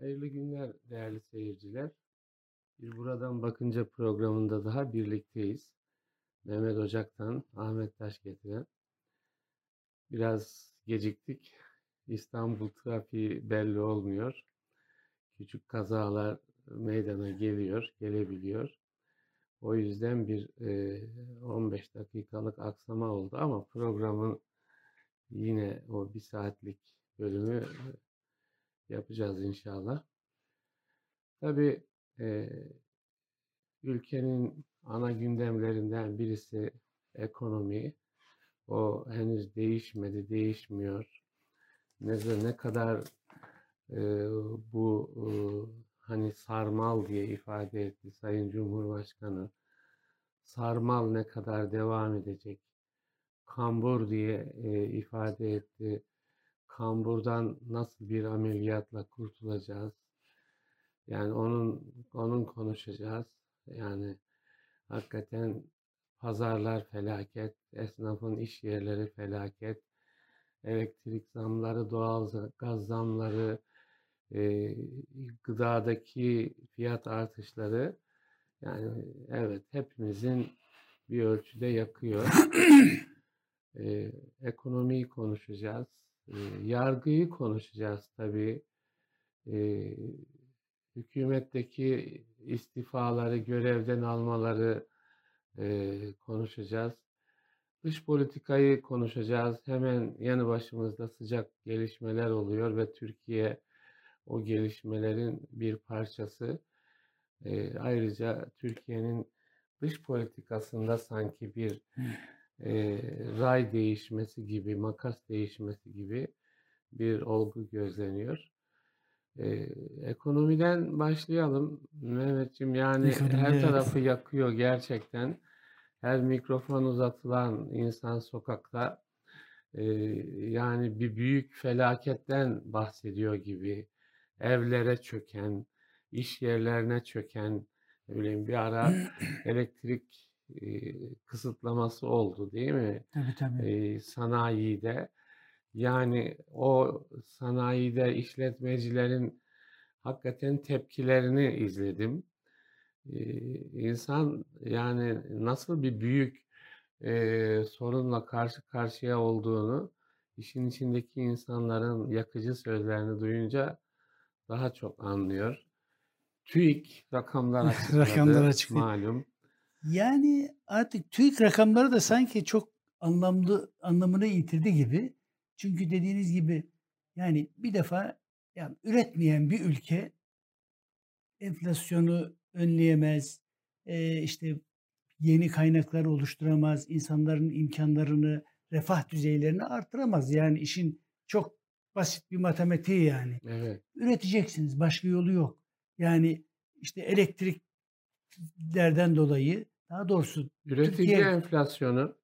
Hayırlı günler değerli seyirciler. Bir Buradan Bakınca programında daha birlikteyiz. Mehmet Ocak'tan Ahmet Taş getiren. Biraz geciktik. İstanbul trafiği belli olmuyor. Küçük kazalar meydana geliyor, gelebiliyor. O yüzden bir e, 15 dakikalık aksama oldu ama programın yine o bir saatlik bölümü yapacağız inşallah. Tabii e, ülkenin ana gündemlerinden birisi ekonomi. O henüz değişmedi, değişmiyor. Ne, ne kadar e, bu e, hani sarmal diye ifade etti Sayın Cumhurbaşkanı. Sarmal ne kadar devam edecek? Kambur diye e, ifade etti kamburdan nasıl bir ameliyatla kurtulacağız? Yani onun onun konuşacağız. Yani hakikaten pazarlar felaket, esnafın iş yerleri felaket, elektrik zamları, doğal gaz zamları, e, gıdadaki fiyat artışları yani evet hepimizin bir ölçüde yakıyor. e, ekonomiyi konuşacağız yargıyı konuşacağız tabii. E, hükümetteki istifaları, görevden almaları e, konuşacağız. Dış politikayı konuşacağız. Hemen yanı başımızda sıcak gelişmeler oluyor ve Türkiye o gelişmelerin bir parçası. E, ayrıca Türkiye'nin dış politikasında sanki bir e, ray değişmesi gibi, makas değişmesi gibi bir olgu gözleniyor. E, ekonomiden başlayalım Mehmetciğim. Yani Ekonomi, her tarafı evet. yakıyor gerçekten. Her mikrofon uzatılan insan sokakta e, yani bir büyük felaketten bahsediyor gibi. Evlere çöken, iş yerlerine çöken, ne bileyim bir ara elektrik kısıtlaması oldu değil mi? Tabii tabii. Sanayide. Yani o sanayide işletmecilerin hakikaten tepkilerini izledim. İnsan yani nasıl bir büyük e, sorunla karşı karşıya olduğunu işin içindeki insanların yakıcı sözlerini duyunca daha çok anlıyor. TÜİK rakamlar açıkladı rakamlar açıkladı. malum. Yani artık TÜİK rakamları da sanki çok anlamlı anlamını yitirdi gibi. Çünkü dediğiniz gibi yani bir defa yani üretmeyen bir ülke enflasyonu önleyemez, e, işte yeni kaynaklar oluşturamaz, insanların imkanlarını, refah düzeylerini artıramaz. Yani işin çok basit bir matematiği yani. Evet. Üreteceksiniz, başka yolu yok. Yani işte elektriklerden dolayı daha doğrusu Üretici Türkiye enflasyonu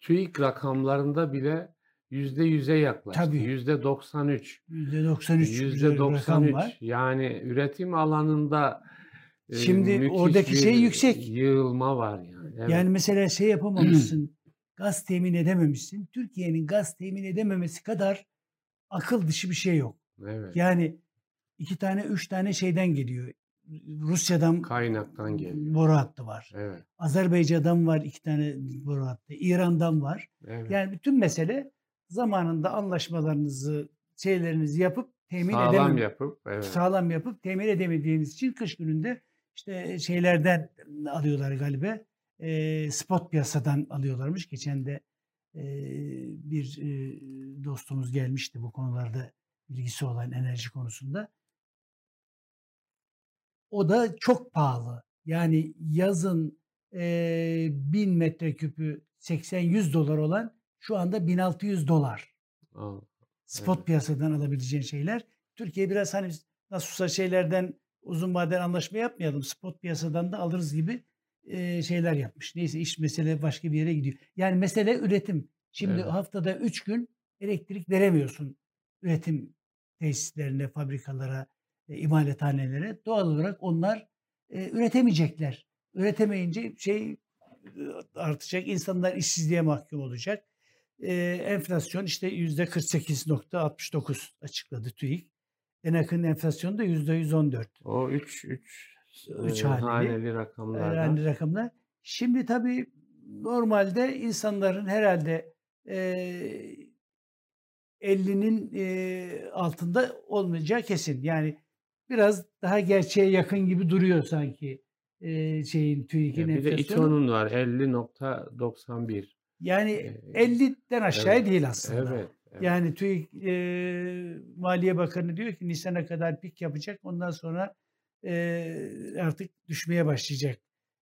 TÜİK rakamlarında bile yüzde yüze yaklaştı. Tabii. Yüzde 93. Yüzde 93. Yüzde 93. Var. Yani üretim alanında e, Şimdi oradaki şey yüksek. Yığılma var yani. Evet. Yani mesela şey yapamamışsın. gaz temin edememişsin. Türkiye'nin gaz temin edememesi kadar akıl dışı bir şey yok. Evet. Yani iki tane, üç tane şeyden geliyor. Rusya'dan kaynaktan geliyor. Boru hattı var. Evet. Azerbaycan'dan var iki tane boru hattı. İran'dan var. Evet. Yani bütün mesele zamanında anlaşmalarınızı, şeylerinizi yapıp temin sağlam edemem. yapıp evet. sağlam yapıp temin edemediğiniz için kış gününde işte şeylerden alıyorlar galiba. E, spot piyasadan alıyorlarmış. Geçen de e, bir e, dostumuz gelmişti bu konularda bilgisi olan enerji konusunda. O da çok pahalı. Yani yazın e, 1000 metreküpü 80-100 dolar olan şu anda 1600 dolar. Aa, Spot evet. piyasadan alabileceğin şeyler. Türkiye biraz hani nasılsa şeylerden uzun vadeli anlaşma yapmayalım. Spot piyasadan da alırız gibi e, şeyler yapmış. Neyse iş mesele başka bir yere gidiyor. Yani mesele üretim. Şimdi evet. haftada 3 gün elektrik veremiyorsun üretim tesislerine, fabrikalara, e, imalathanelere doğal olarak onlar e, üretemeyecekler. Üretemeyince şey artacak. insanlar işsizliğe mahkum olacak. E, enflasyon işte yüzde 48.69 açıkladı TÜİK. Enak'ın enflasyonu da %114. O 3 3 Üç e, haneli. haneli rakamlardan. Yani rakamlar. Şimdi tabii normalde insanların herhalde eee 50'nin eee, altında olmayacağı kesin. Yani biraz daha gerçeğe yakın gibi duruyor sanki eee, şeyin TÜİK'in Ya bir de enflasyonu. İTO'nun var 50.91. Yani Ee, 50'den aşağı evet, değil aslında. Evet. evet. Yani TÜİK eee, Maliye Bakanı diyor ki Nisan'a kadar pik yapacak. Ondan sonra eee, artık düşmeye başlayacak.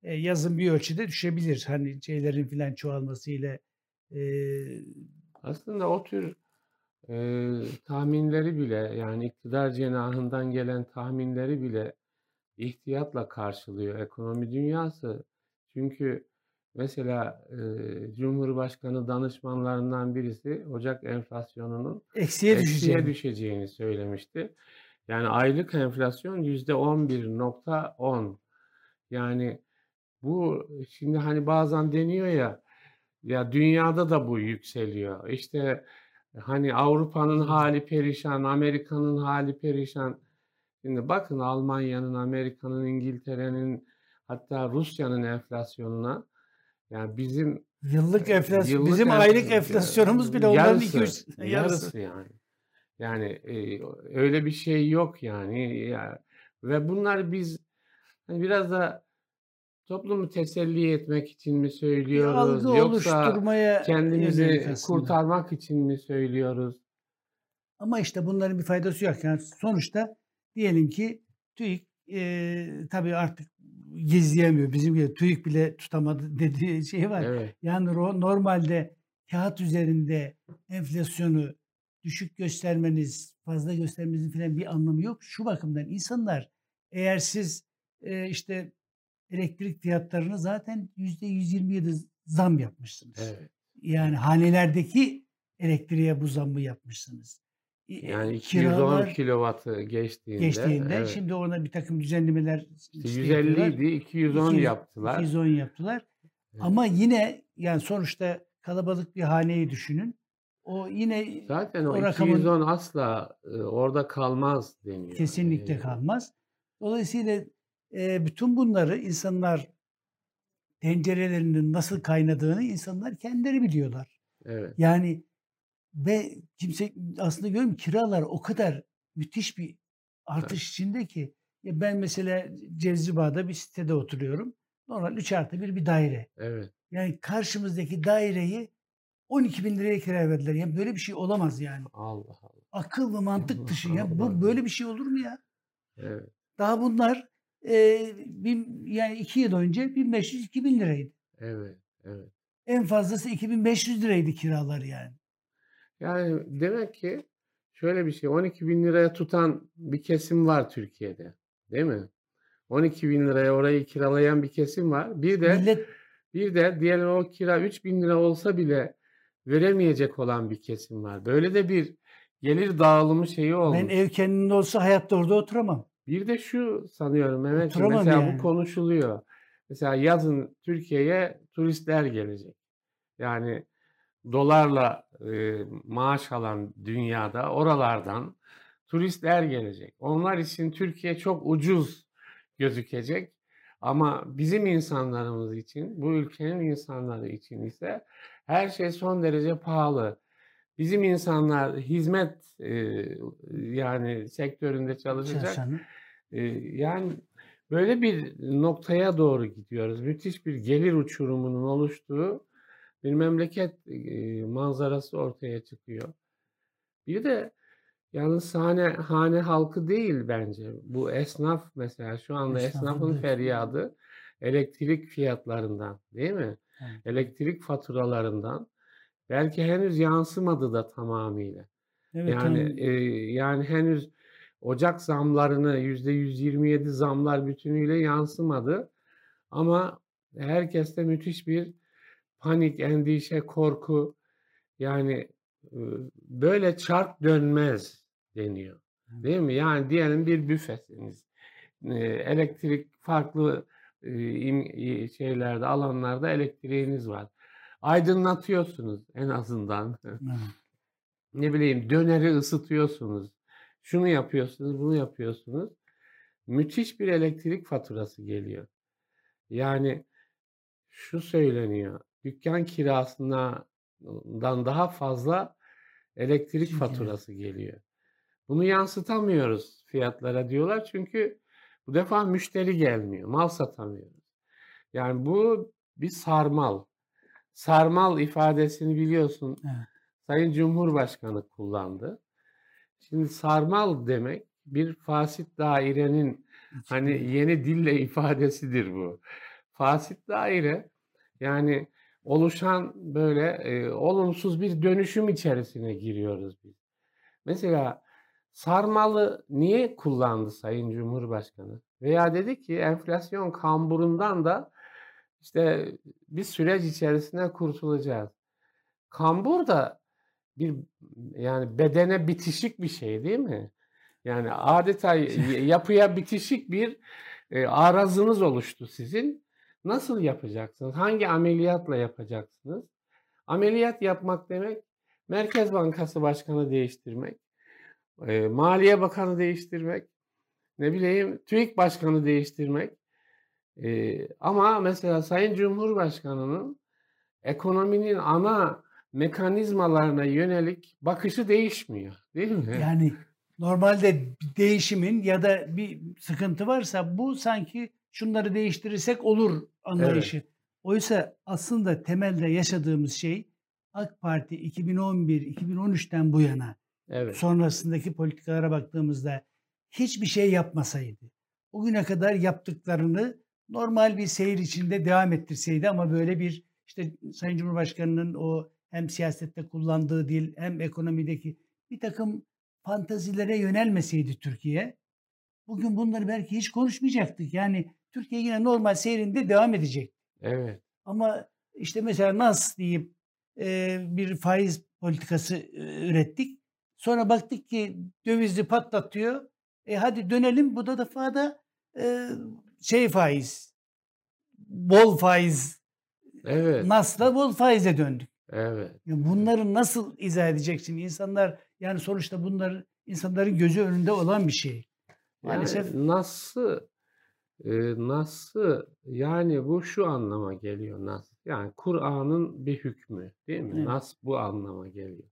E, yazın bir ölçüde düşebilir. Hani şeylerin filan çoğalmasıyla eee Aslında o tür e, tahminleri bile yani iktidar cenahından gelen tahminleri bile ihtiyatla karşılıyor ekonomi dünyası. Çünkü mesela e, Cumhurbaşkanı danışmanlarından birisi Ocak enflasyonunun eksiye eksiye düşeceğini. söylemişti. Yani aylık enflasyon yüzde 11.10. Yani bu şimdi hani bazen deniyor ya ya dünyada da bu yükseliyor. İşte hani Avrupa'nın hali perişan, Amerika'nın hali perişan. Şimdi bakın Almanya'nın, Amerika'nın, İngiltere'nin hatta Rusya'nın enflasyonuna yani bizim Yıllık enflasyon, Yıllık bizim enf- aylık enflasyonumuz bile onların yarısı, 200 yarısı, yarısı. yani. Yani e, öyle bir şey yok yani. Ya, ve bunlar biz hani biraz da toplumu teselli etmek için mi söylüyoruz algı yoksa kendimizi kurtarmak için mi söylüyoruz? Ama işte bunların bir faydası yok. Yani sonuçta diyelim ki TÜİK eee tabii artık gizleyemiyor. Bizim gibi TÜİK bile tutamadı dediği şey var. Evet, Yani normalde kağıt üzerinde enflasyonu düşük göstermeniz, fazla göstermenizin falan bir anlamı yok. Şu bakımdan insanlar eğer siz e, işte elektrik fiyatlarını zaten %127 zam yapmışsınız. evet. Yani hanelerdeki elektriğe bu zammı yapmışsınız. Yani 210 kiralar kilovatı geçtiğinde, geçtiğinde evet. şimdi ona bir takım düzenlemeler İşte işte 150 yapıyorlar. idi, 210 200 yaptılar. 210 yaptılar. Evet. Ama yine yani sonuçta kalabalık bir haneyi düşünün. O yine Zaten o o rakamın 210 asla e, orada kalmaz deniyor. kesinlikle E, kalmaz. Dolayısıyla e, bütün bunları insanlar tencerelerinin nasıl kaynadığını insanlar kendileri biliyorlar. Evet, Yani ve kimse aslında görüyorum kiralar o kadar müthiş bir artış içinde ki ya ben mesela Cevzibağ'da bir sitede oturuyorum. Normal 3 artı 1 bir daire. evet. Yani karşımızdaki daireyi 12 bin liraya kiraya verdiler. Ya böyle bir şey olamaz yani. Allah Allah. Akıl ve mantık dışı ya. Bu böyle bir şey olur mu ya? Evet, Daha bunlar e, bin, yani 2 yıl önce 1500-2000 liraydı. evet, evet. En fazlası 2500 liraydı kiralar yani. Yani demek ki şöyle bir şey 12 bin liraya tutan bir kesim var Türkiye'de. Değil mi? 12 bin liraya orayı kiralayan bir kesim var. Bir de Millet bir de diyelim o kira 3 bin lira olsa bile veremeyecek olan bir kesim var. Böyle de bir gelir dağılımı şeyi olmuş. ben ev kendinde olsa hayatta orada oturamam. Bir de şu sanıyorum Mehmetciğim Oturamam mesela yani. bu konuşuluyor. Mesela yazın Türkiye'ye turistler gelecek. Yani dolarla e, maaş alan dünyada oralardan turistler gelecek. Onlar için Türkiye çok ucuz gözükecek. Ama bizim insanlarımız için, bu ülkenin insanları için ise her şey son derece pahalı. Bizim insanlar hizmet e, yani sektöründe çalışacak. Ee, Yani böyle bir noktaya doğru gidiyoruz. Müthiş bir gelir uçurumunun oluştuğu bir memleket e, manzarası ortaya çıkıyor. Bir de yalnız hane, hane halkı değil bence. Bu esnaf mesela şu anda Esnafın esnafın da- feryadı elektrik fiyatlarından değil mi? Evet. Elektrik faturalarından. Belki henüz yansımadı da tamamıyla. Evet, Yani yani e, yani henüz Ocak zamlarını yüzde 127 zamlar bütünüyle yansımadı. Ama herkeste müthiş bir panik, endişe, korku. Yani e, böyle çark dönmez deniyor. Değil mi? Yani diyelim bir büfesiniz. E, elektrik farklı e, şeylerde, alanlarda elektriğiniz var. Aydınlatıyorsunuz en azından. evet. ne bileyim döneri ısıtıyorsunuz. Şunu yapıyorsunuz, bunu yapıyorsunuz. Müthiş bir elektrik faturası geliyor. Yani şu söyleniyor. Dükkan kirasından daha fazla elektrik Çünkü faturası geliyor. Bunu yansıtamıyoruz fiyatlara diyorlar çünkü bu defa müşteri gelmiyor, mal satamıyoruz. Yani bu bir sarmal. Sarmal ifadesini biliyorsun. Evet. Sayın Cumhurbaşkanı kullandı. Şimdi sarmal demek bir fasit dairenin hani yeni dille ifadesidir bu. Fasit daire yani oluşan böyle e, olumsuz bir dönüşüm içerisine giriyoruz biz. Mesela sarmalı niye kullandı Sayın Cumhurbaşkanı? Veya dedi ki enflasyon kamburundan da işte bir süreç içerisine kurtulacağız. Kambur da bir yani bedene bitişik bir şey değil mi? Yani adeta yapıya bitişik bir e, arazınız oluştu sizin. Nasıl yapacaksınız? Hangi ameliyatla yapacaksınız? Ameliyat yapmak demek Merkez Bankası Başkanı değiştirmek, e, Maliye Bakanı değiştirmek, ne bileyim TÜİK Başkanı değiştirmek. E, ama mesela Sayın Cumhurbaşkanı'nın ekonominin ana mekanizmalarına yönelik bakışı değişmiyor. Değil mi? Yani normalde değişimin ya da bir sıkıntı varsa bu sanki şunları değiştirirsek olur anlayışı. Evet. Oysa aslında temelde yaşadığımız şey AK Parti 2011-2013'ten bu yana evet. sonrasındaki politikalara baktığımızda hiçbir şey yapmasaydı. O güne kadar yaptıklarını normal bir seyir içinde devam ettirseydi ama böyle bir işte Sayın Cumhurbaşkanı'nın o hem siyasette kullandığı dil hem ekonomideki bir takım fantazilere yönelmeseydi Türkiye bugün bunları belki hiç konuşmayacaktık. Yani Türkiye yine normal seyrinde devam edecek. Evet. Ama işte mesela nas deyip e, bir faiz politikası e, ürettik. Sonra baktık ki dövizi patlatıyor. E hadi dönelim bu da defa da e, şey faiz bol faiz evet. Nas'la bol faize döndük. Evet. Yani bunları nasıl izah edeceksin? İnsanlar yani sonuçta bunlar insanların gözü önünde olan bir şey. Maalesef yani nasıl e, nasıl yani bu şu anlama geliyor nas. Yani Kur'an'ın bir hükmü değil mi? Evet. Nas bu anlama geliyor.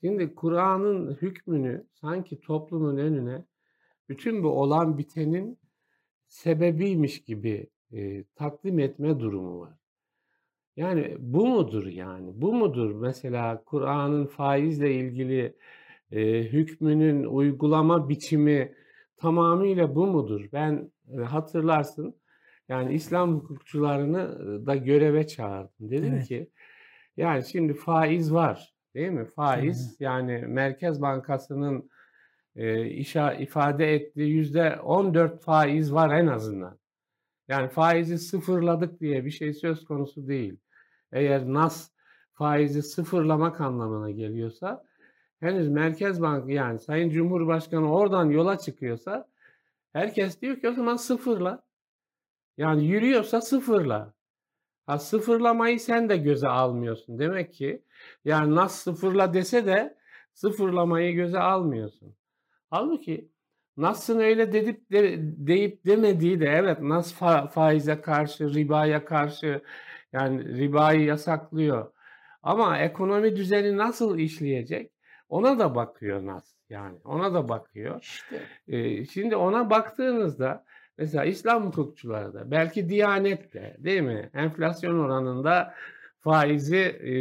Şimdi Kur'an'ın hükmünü sanki toplumun önüne bütün bu olan bitenin sebebiymiş gibi e, takdim etme durumu var. Yani bu mudur yani? Bu mudur mesela Kur'an'ın faizle ilgili e, hükmünün uygulama biçimi tamamıyla bu mudur? Ben e, hatırlarsın yani İslam hukukçularını da göreve çağırdım. Dedim evet. ki yani şimdi faiz var değil mi? Faiz evet. yani Merkez Bankası'nın e, işa, ifade ettiği yüzde 14 faiz var en azından. Yani faizi sıfırladık diye bir şey söz konusu değil eğer nas faizi sıfırlamak anlamına geliyorsa henüz Merkez Bank yani Sayın Cumhurbaşkanı oradan yola çıkıyorsa herkes diyor ki o zaman sıfırla. Yani yürüyorsa sıfırla. Ha sıfırlamayı sen de göze almıyorsun. Demek ki yani nas sıfırla dese de sıfırlamayı göze almıyorsun. Halbuki Nas'ın öyle dedip de, deyip demediği de evet Nas fa, faize karşı, ribaya karşı, yani ribayı yasaklıyor. Ama ekonomi düzeni nasıl işleyecek? Ona da bakıyor nas yani ona da bakıyor. İşte. Ee, şimdi ona baktığınızda mesela İslam hukukçuları da belki Diyanet de değil mi? Enflasyon oranında faizi e,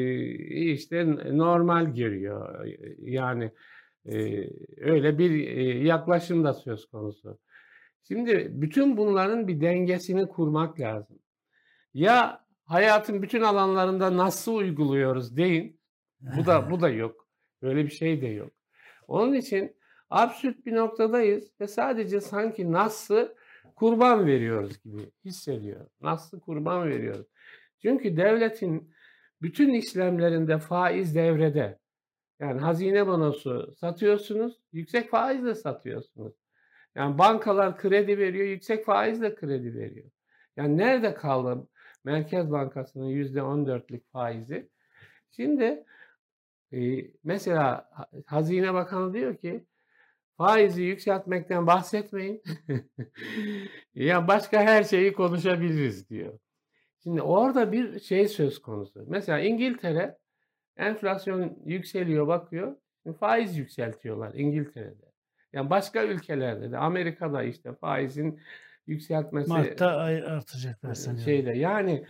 işte normal görüyor. Yani öyle bir yaklaşım da söz konusu. Şimdi bütün bunların bir dengesini kurmak lazım. Ya hayatın bütün alanlarında nasıl uyguluyoruz deyin. Bu da bu da yok. Böyle bir şey de yok. Onun için absürt bir noktadayız ve sadece sanki nasıl kurban veriyoruz gibi hissediyor. Nasıl kurban veriyoruz. Çünkü devletin bütün işlemlerinde faiz devrede. Yani hazine bonosu satıyorsunuz, yüksek faizle satıyorsunuz. Yani bankalar kredi veriyor, yüksek faizle kredi veriyor. Yani nerede kaldı Merkez Bankası'nın %14'lük faizi. Şimdi e, mesela Hazine Bakanı diyor ki faizi yükseltmekten bahsetmeyin. ya başka her şeyi konuşabiliriz diyor. Şimdi orada bir şey söz konusu. Mesela İngiltere enflasyon yükseliyor bakıyor. Faiz yükseltiyorlar İngiltere'de. Yani başka ülkelerde de Amerika'da işte faizin yükseltmesi Mart'ta artacaklar sanıyorum. şeyde yani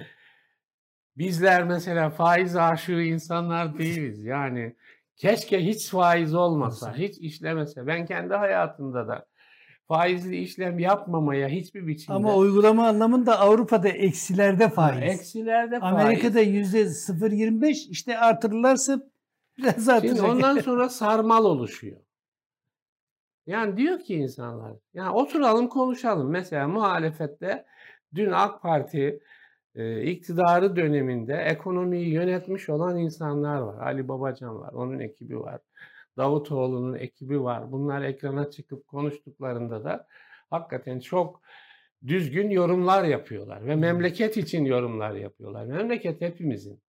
bizler mesela faiz aşığı insanlar değiliz. Yani keşke hiç faiz olmasa, hiç işlemese. Ben kendi hayatımda da faizli işlem yapmamaya hiçbir biçimde. Ama uygulama anlamında Avrupa'da eksilerde faiz. Eksilerde faiz. Amerika'da yüzde 0.25 işte artırırlarsa biraz artacak. Şimdi ondan sonra sarmal oluşuyor. Yani diyor ki insanlar, yani oturalım konuşalım. Mesela muhalefette dün AK Parti e, iktidarı döneminde ekonomiyi yönetmiş olan insanlar var. Ali Babacan var, onun ekibi var. Davutoğlu'nun ekibi var. Bunlar ekrana çıkıp konuştuklarında da hakikaten çok düzgün yorumlar yapıyorlar ve memleket için yorumlar yapıyorlar. Memleket hepimizin.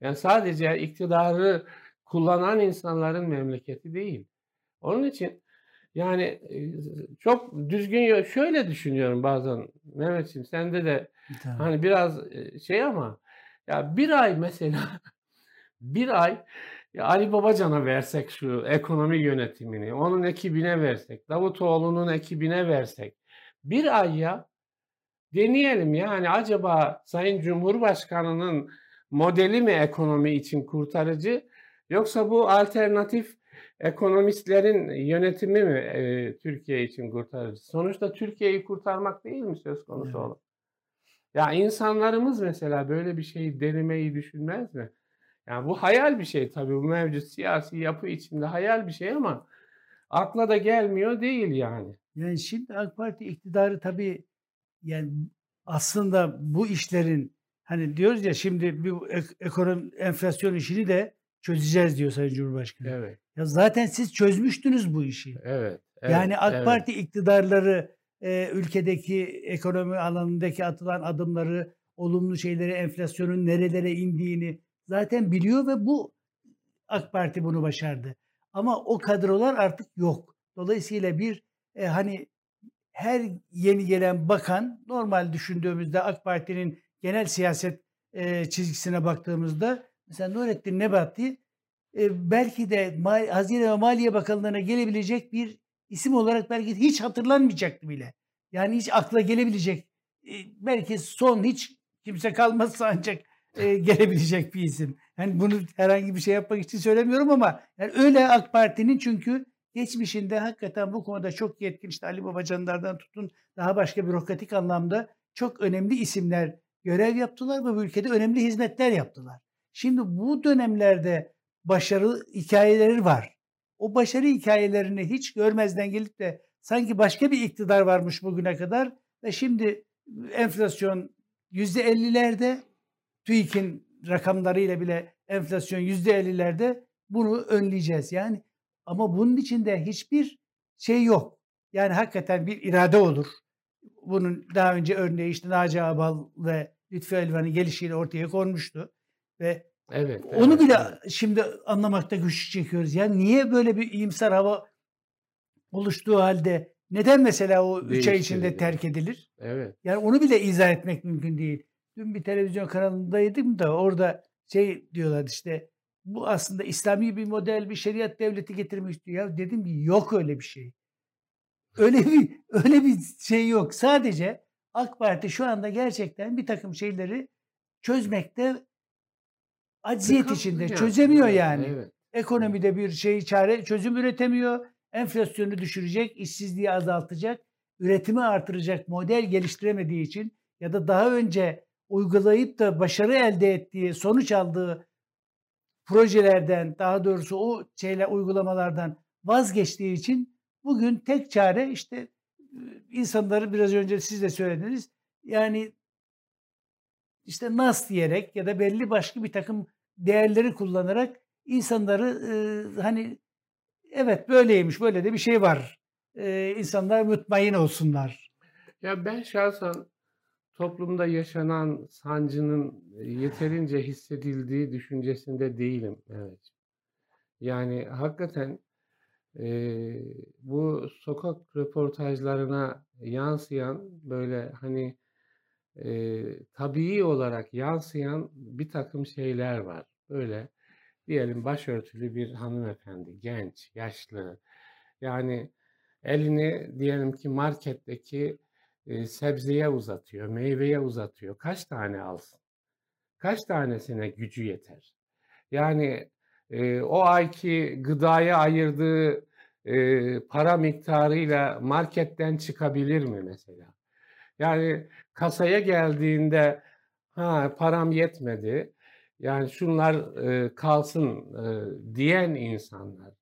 Yani sadece iktidarı kullanan insanların memleketi değil. Onun için yani çok düzgün şöyle düşünüyorum bazen Mehmetciğim sende de tamam. hani biraz şey ama ya bir ay mesela bir ay ya Ali Babacan'a versek şu ekonomi yönetimini, onun ekibine versek, Davutoğlu'nun ekibine versek bir ay ya deneyelim yani acaba Sayın Cumhurbaşkanı'nın modeli mi ekonomi için kurtarıcı yoksa bu alternatif ekonomistlerin yönetimi mi e, Türkiye için kurtarıcı? Sonuçta Türkiye'yi kurtarmak değil mi söz konusu evet. olan? Ya insanlarımız mesela böyle bir şeyi denemeyi düşünmez mi? Yani bu hayal bir şey tabii bu mevcut siyasi yapı içinde hayal bir şey ama akla da gelmiyor değil yani. Yani şimdi AK Parti iktidarı tabii yani aslında bu işlerin hani diyoruz ya şimdi bir ekonomi enflasyon işini de çözeceğiz diyor Sayın Cumhurbaşkanı. Evet. Ya zaten siz çözmüştünüz bu işi. Evet. evet yani AK evet. Parti iktidarları e, ülkedeki ekonomi alanındaki atılan adımları, olumlu şeyleri, enflasyonun nerelere indiğini zaten biliyor ve bu AK Parti bunu başardı. Ama o kadrolar artık yok. Dolayısıyla bir e, hani her yeni gelen bakan normal düşündüğümüzde AK Parti'nin genel siyaset e, çizgisine baktığımızda mesela Nurettin Nebati e, belki de Mal Hazine ve Maliye Bakanlığı'na gelebilecek bir isim olarak belki hiç hatırlanmayacaktı bile. Yani hiç akla gelebilecek e, belki son hiç kimse kalmazsa ancak e, gelebilecek bir isim. Yani bunu herhangi bir şey yapmak için söylemiyorum ama yani öyle AK Parti'nin çünkü geçmişinde hakikaten bu konuda çok yetkin işte Ali Babacanlardan tutun daha başka bürokratik anlamda çok önemli isimler görev yaptılar ve bu ülkede önemli hizmetler yaptılar. Şimdi bu dönemlerde başarı hikayeleri var. O başarı hikayelerini hiç görmezden gelip de sanki başka bir iktidar varmış bugüne kadar ve şimdi enflasyon yüzde ellilerde TÜİK'in rakamlarıyla bile enflasyon yüzde ellilerde bunu önleyeceğiz. Yani ama bunun içinde hiçbir şey yok. Yani hakikaten bir irade olur. Bunun daha önce örneği işte Naci Abal ve Lütfü Elvan'ın gelişiyle ortaya konmuştu. Ve evet, onu evet, bile evet. şimdi anlamakta güç çekiyoruz. Yani niye böyle bir iyimser hava oluştuğu halde neden mesela o üç ay içinde terk edilir? Evet. Yani onu bile izah etmek mümkün değil. Dün bir televizyon kanalındaydım da orada şey diyorlar işte bu aslında İslami bir model, bir şeriat devleti getirmiş diyor. Ya dedim ki yok öyle bir şey. Öyle bir öyle bir şey yok. Sadece AK Parti şu anda gerçekten bir takım şeyleri çözmekte acziyet Sıkıntı içinde. yani. Çözemiyor yani. evet. Ekonomide bir şey çare çözüm üretemiyor. Enflasyonu düşürecek, işsizliği azaltacak, üretimi artıracak model geliştiremediği için ya da daha önce uygulayıp da başarı elde ettiği, sonuç aldığı projelerden, daha doğrusu o şeyler uygulamalardan vazgeçtiği için bugün tek çare işte insanları biraz önce siz de söylediniz. Yani işte nas diyerek ya da belli başka bir takım değerleri kullanarak insanları e, hani evet böyleymiş böyle de bir şey var. E, insanlar mutmain olsunlar. Ya ben şahsen toplumda yaşanan sancının yeterince hissedildiği düşüncesinde değilim. Evet. Yani hakikaten Eee, bu sokak röportajlarına yansıyan, böyle, hani, eee, tabii olarak yansıyan birtakım şeyler var. Böyle, diyelim başörtülü bir hanımefendi, genç, yaşlı, yani elini diyelim ki marketteki, eee, sebzeye uzatıyor, meyveye uzatıyor. Kaç tane alsın? Kaç tanesine gücü yeter? Yani, eee, o ayki gıdaya ayırdığı, eee, para miktarıyla marketten çıkabilir mi mesela? Yani kasaya geldiğinde, "Ha, param yetmedi, yani şunlar, eee, kalsın." eee, diyen insanlar.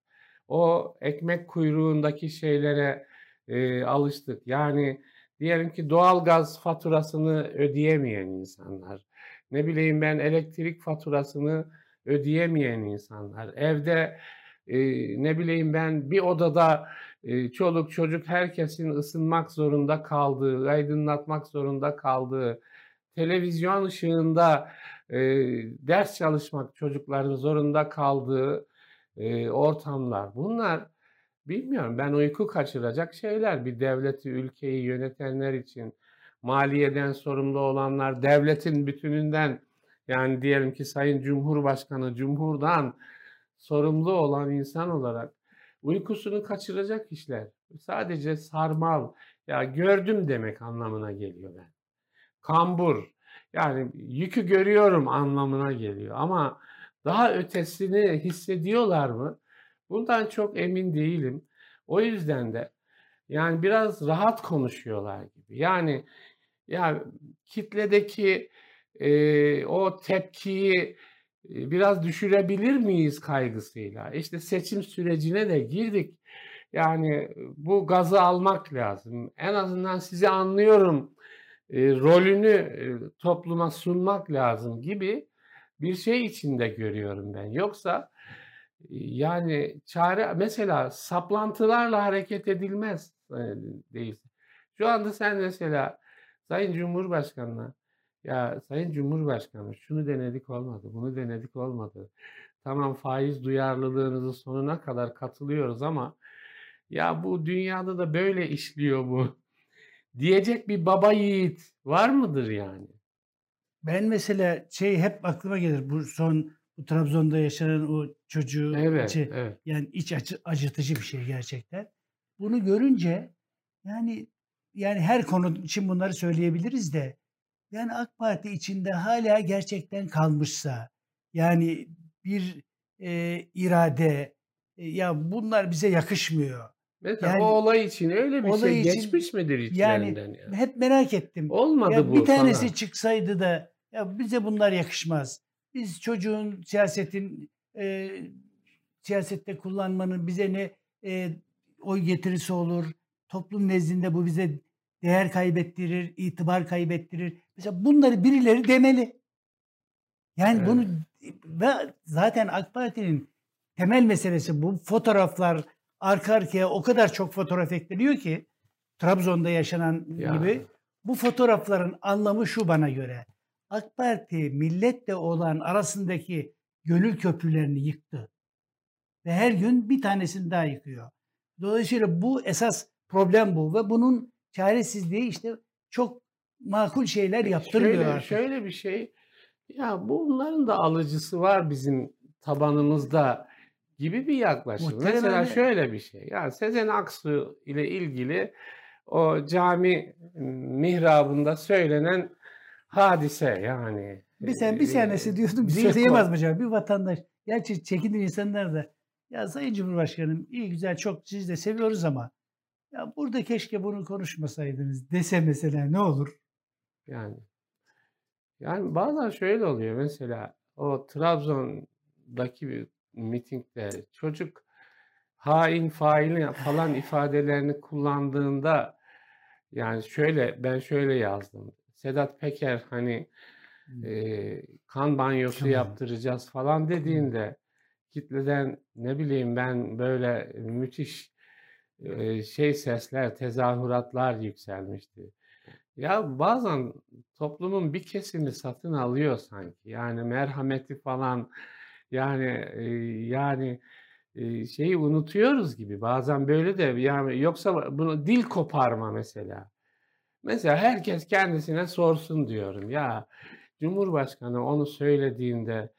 O ekmek kuyruğundaki şeylere, eee, alıştık. Yani diyelim ki doğalgaz faturasını ödeyemeyen insanlar, ne bileyim ben elektrik faturasını ödeyemeyen insanlar, evde, eee, ne bileyim ben bir odada, eee, çoluk çocuk herkesin ısınmak zorunda kaldığı, aydınlatmak zorunda kaldığı, televizyon ışığında, eee, ders çalışmak çocukların zorunda kaldığı, eee, ortamlar. Bunlar bilmiyorum ben uyku kaçıracak şeyler. Bir devleti, ülkeyi yönetenler için, maliyeden sorumlu olanlar, devletin bütününden, yani diyelim ki Sayın Cumhurbaşkanı, cumhurdan sorumlu olan insan olarak uykusunu kaçıracak işler. Sadece sarmal, ya gördüm demek anlamına geliyor ben. Kambur, yani yükü görüyorum anlamına geliyor ama daha ötesini hissediyorlar mı? Bundan çok emin değilim. O yüzden de yani biraz rahat konuşuyorlar gibi. Yani ya kitledeki, eee, o tepkiyi, biraz düşürebilir miyiz kaygısıyla. İşte seçim sürecine de girdik. Yani bu gazı almak lazım. En azından sizi anlıyorum, eee, rolünü, eee, topluma sunmak lazım gibi bir şey içinde görüyorum ben. Yoksa, yani çare mesela saplantılarla hareket edilmez, değilse. Şu anda sen mesela Sayın Cumhurbaşkanı'na, "Ya Sayın Cumhurbaşkanım şunu denedik olmadı, bunu denedik olmadı. Tamam faiz duyarlılığınızın sonuna kadar katılıyoruz ama ya bu dünyada da böyle işliyor bu." diyecek bir baba yiğit var mıdır yani? Ben mesela şey hep aklıma gelir. Bu son bu Trabzon'da yaşanan o çocuğu Evet, içi evet. yani iç acı acıtıcı bir şey gerçekten. Bunu görünce yani yani her konu için bunları söyleyebiliriz de yani AK Parti içinde hâlâ gerçekten kalmışsa yani bir, eee, irade, eee, ya bunlar bize yakışmıyor. Mesela o Yani olay için öyle bir şey için geçmiş midir yani içlerinden ya? hep merak ettim. Olmadı Ya bu bir tanesi falan. çıksaydı da ya bize bunlar yakışmaz. Biz çocuğun siyasetin, eee, siyasette kullanmanın bize ne, eee, oy getirisi olur, toplum nezdinde bu bize değer kaybettirir, itibar kaybettirir. Mesela bunları birileri demeli. Yani bunu Evet. ve zaten AK Parti'nin temel meselesi bu fotoğraflar arka arkaya o kadar çok fotoğraf ekleniyor ki Trabzon'da yaşanan Ya. gibi. Bu fotoğrafların anlamı şu bana göre. AK Parti milletle olan arasındaki gönül köprülerini yıktı. Ve her gün bir tanesini daha yıkıyor. Dolayısıyla bu esas problem bu ve bunun çaresizliği işte çok makul şeyler yaptırmıyor Şöyle artık. şöyle bir şey, ya bunların da alıcısı var bizim tabanımızda gibi bir yaklaşım. Muhtemelen Mesela öyle. şöyle bir şey, ya Sezen Aksu ile ilgili o cami mihrabında söylenen hadise yani. Bir sen bir Eee, tanesi diyordum Zirko. söyleyemez mi acaba? Bir vatandaş. Gerçi çekinir insanlar da. Ya Sayın Cumhurbaşkanım iyi güzel çok siz de seviyoruz ama ya burada keşke bunu konuşmasaydınız dese mesela ne olur? Yani. Yani bazen şöyle oluyor mesela o Trabzon'daki bir mitingde çocuk hain, failin falan ifadelerini kullandığında yani şöyle ben şöyle yazdım. Sedat Peker hani eee, kan banyosu Tamam. yaptıracağız falan dediğinde kitleden ne bileyim ben böyle müthiş eee, şey sesler, tezahüratlar yükselmişti. Ya bazen toplumun bir kesimi satın alıyor sanki. Yani merhameti falan yani eee, yani eee, şeyi unutuyoruz gibi. Bazen böyle de yani yoksa bunu dil koparma mesela. Mesela herkes kendisine sorsun diyorum. Ya Cumhurbaşkanı onu söylediğinde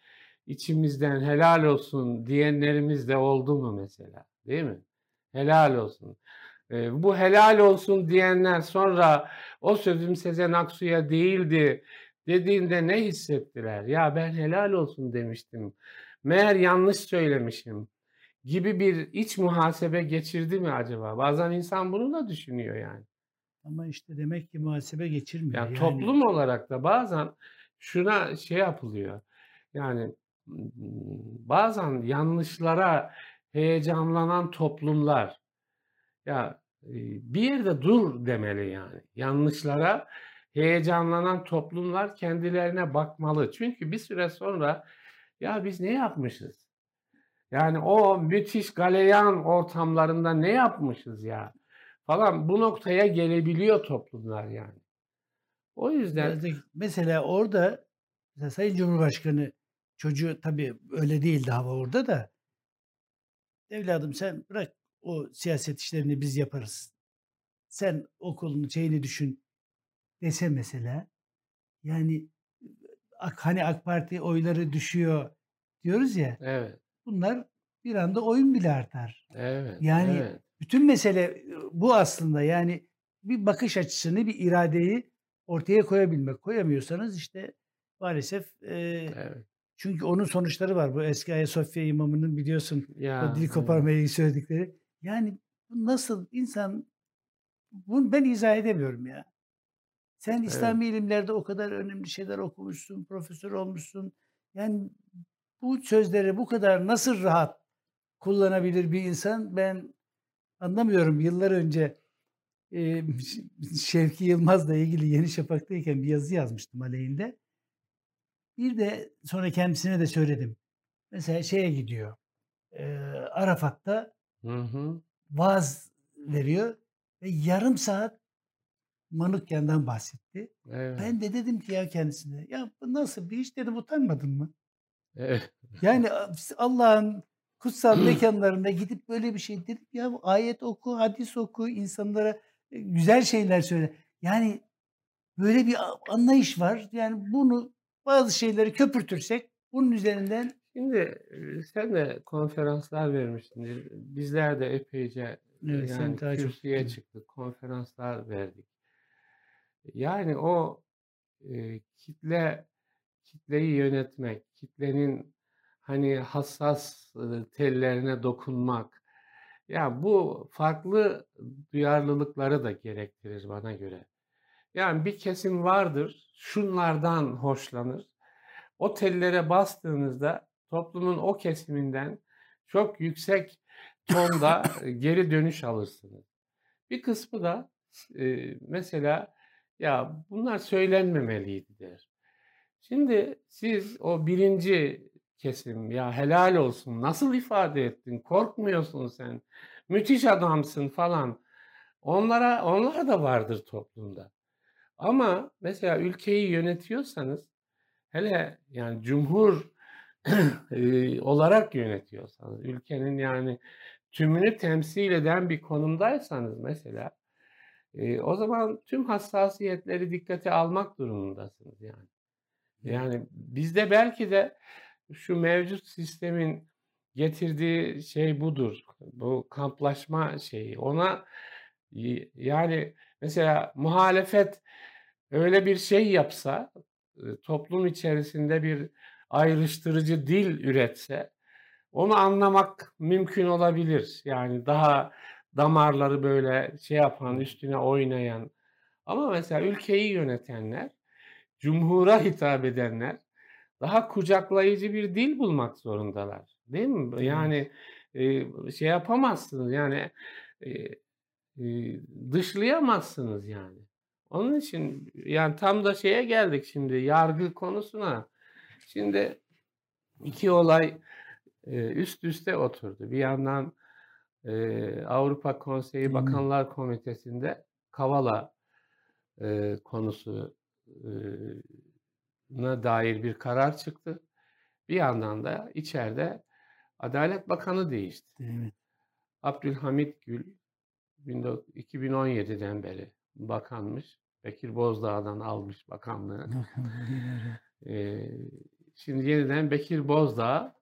içimizden helal olsun diyenlerimiz de oldu mu mesela? Değil mi? Helal olsun. Eee, bu helal olsun diyenler sonra o sözüm Sezen Aksu'ya değildi dediğinde ne hissettiler? Ya ben helal olsun demiştim. Meğer yanlış söylemişim gibi bir iç muhasebe geçirdi mi acaba? Bazen insan bunu da düşünüyor yani. Ama işte demek ki muhasebe geçirmiyor. Yani Yani toplum olarak da bazen şuna şey yapılıyor. Yani bazen yanlışlara heyecanlanan toplumlar ya, eee, bir yerde dur demeli yani. Yanlışlara heyecanlanan toplumlar kendilerine bakmalı. Çünkü bir süre sonra ya biz ne yapmışız? Yani o müthiş galeyan ortamlarında ne yapmışız ya falan bu noktaya gelebiliyor toplumlar yani. O yüzden mesela orada mesela Sayın Cumhurbaşkanı çocuğu tabii öyle değildi hava orada da evladım sen bırak o siyaset işlerini biz yaparız. Sen okulunu şeyini düşün dese mesela yani hani AK Parti oyları düşüyor diyoruz ya Evet, bunlar bir anda oyun bile artar. evet, Yani evet. Bütün mesele bu aslında yani bir bakış açısını bir iradeyi ortaya koyabilmek. Koyamıyorsanız işte maalesef eee, Evet. çünkü onun sonuçları var. Bu eski Ayasofya imamının biliyorsun o Ya, dili evet. koparmaya ilgili söyledikleri. Yani nasıl insan bunu ben izah edemiyorum ya. Sen Evet. İslami ilimlerde o kadar önemli şeyler okumuşsun, profesör olmuşsun. Yani bu sözleri bu kadar nasıl rahat kullanabilir bir insan ben anlamıyorum. Yıllar önce eee, Şevki Yılmaz'la ilgili Yeni Şafak'tayken bir yazı yazmıştım aleyhinde. Bir de sonra kendisine de söyledim. Mesela şeye gidiyor. eee, Arafat'ta Hı hı. vaaz veriyor ve yarım saat Manukyan'dan bahsetti. Evet. Ben de dedim ki ya kendisine ya bu nasıl bir iş dedim utanmadın mı? Evet. Yani Allah'ın kutsal mekanlarında gidip böyle bir şey dedim ya ayet oku, hadis oku, insanlara e, güzel şeyler söyle. Yani böyle bir anlayış var. Yani bunu bazı şeyleri köpürtürsek bunun üzerinden Şimdi eee, sen de konferanslar vermişsindir. Bizler de epeyce evet yani kürsüye çıktık, konferanslar verdik. Yani o eee, kitle kitleyi yönetmek, kitlenin hani hassas tellerine dokunmak, ya bu farklı duyarlılıkları da gerektirir bana göre. Yani bir kesim vardır, şunlardan hoşlanır. O tellere bastığınızda toplumun o kesiminden çok yüksek tonda geri dönüş alırsınız. Bir kısmı da e, mesela ya bunlar söylenmemeliydi der. Şimdi siz o birinci kesim. Ya helal olsun. Nasıl ifade ettin? Korkmuyorsun sen. Müthiş adamsın falan. Onlara onlar da vardır toplumda. Ama mesela ülkeyi yönetiyorsanız hele yani cumhur eee, olarak yönetiyorsanız ülkenin yani tümünü temsil eden bir konumdaysanız mesela eee, o zaman tüm hassasiyetleri dikkate almak durumundasınız yani. Yani bizde belki de şu mevcut sistemin getirdiği şey budur. Bu kamplaşma şeyi. Ona yani mesela muhalefet öyle bir şey yapsa, toplum içerisinde bir ayrıştırıcı dil üretse, onu anlamak mümkün olabilir. Yani daha damarları böyle şey yapan, üstüne oynayan. Ama mesela ülkeyi yönetenler, cumhura hitap edenler daha kucaklayıcı bir dil bulmak zorundalar. Değil mi? Yani e, şey yapamazsınız yani e, e, dışlayamazsınız yani. Onun için yani tam da şeye geldik şimdi yargı konusuna. Şimdi iki olay e, üst üste oturdu. Bir yandan e, Avrupa Konseyi. Bakanlar Komitesi'nde Kavala e, konusu e, dair bir karar çıktı. Bir yandan da içeride Adalet Bakanı değişti. Evet. Abdülhamit Gül 2017'den beri bakanmış. Bekir Bozdağ'dan almış bakanlığı. Ee, şimdi yeniden Bekir Bozdağ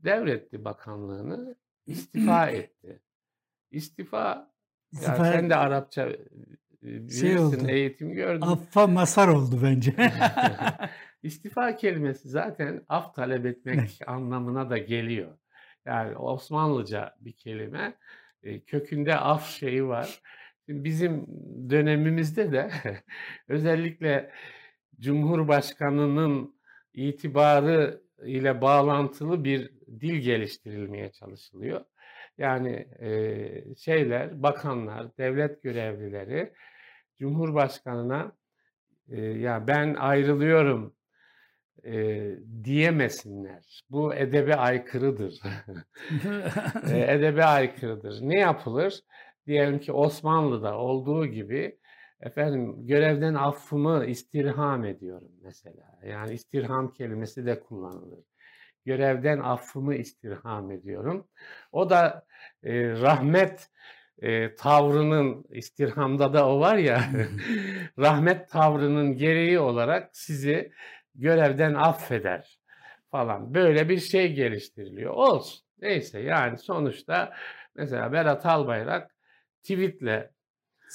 devretti bakanlığını, istifa etti. İstifa, ya sen de Arapça bilirsin, şey oldu. eğitim gördün. Affa masar oldu bence. İstifa kelimesi zaten af talep etmek anlamına da geliyor. Yani Osmanlıca bir kelime. kökünde af şeyi var. Şimdi bizim dönemimizde de özellikle Cumhurbaşkanının itibarı ile bağlantılı bir dil geliştirilmeye çalışılıyor. Yani e, şeyler, bakanlar, devlet görevlileri Cumhurbaşkanına e, ya ben ayrılıyorum e, diyemesinler. Bu edebe aykırıdır. e, edebe aykırıdır. Ne yapılır? Diyelim ki Osmanlı'da olduğu gibi efendim görevden affımı istirham ediyorum mesela. Yani istirham kelimesi de kullanılır. Görevden affımı istirham ediyorum. O da e, rahmet e, tavrının istirhamda da o var ya rahmet tavrının gereği olarak sizi görevden affeder falan. Böyle bir şey geliştiriliyor. Olsun. Neyse yani sonuçta mesela Berat Albayrak tweetle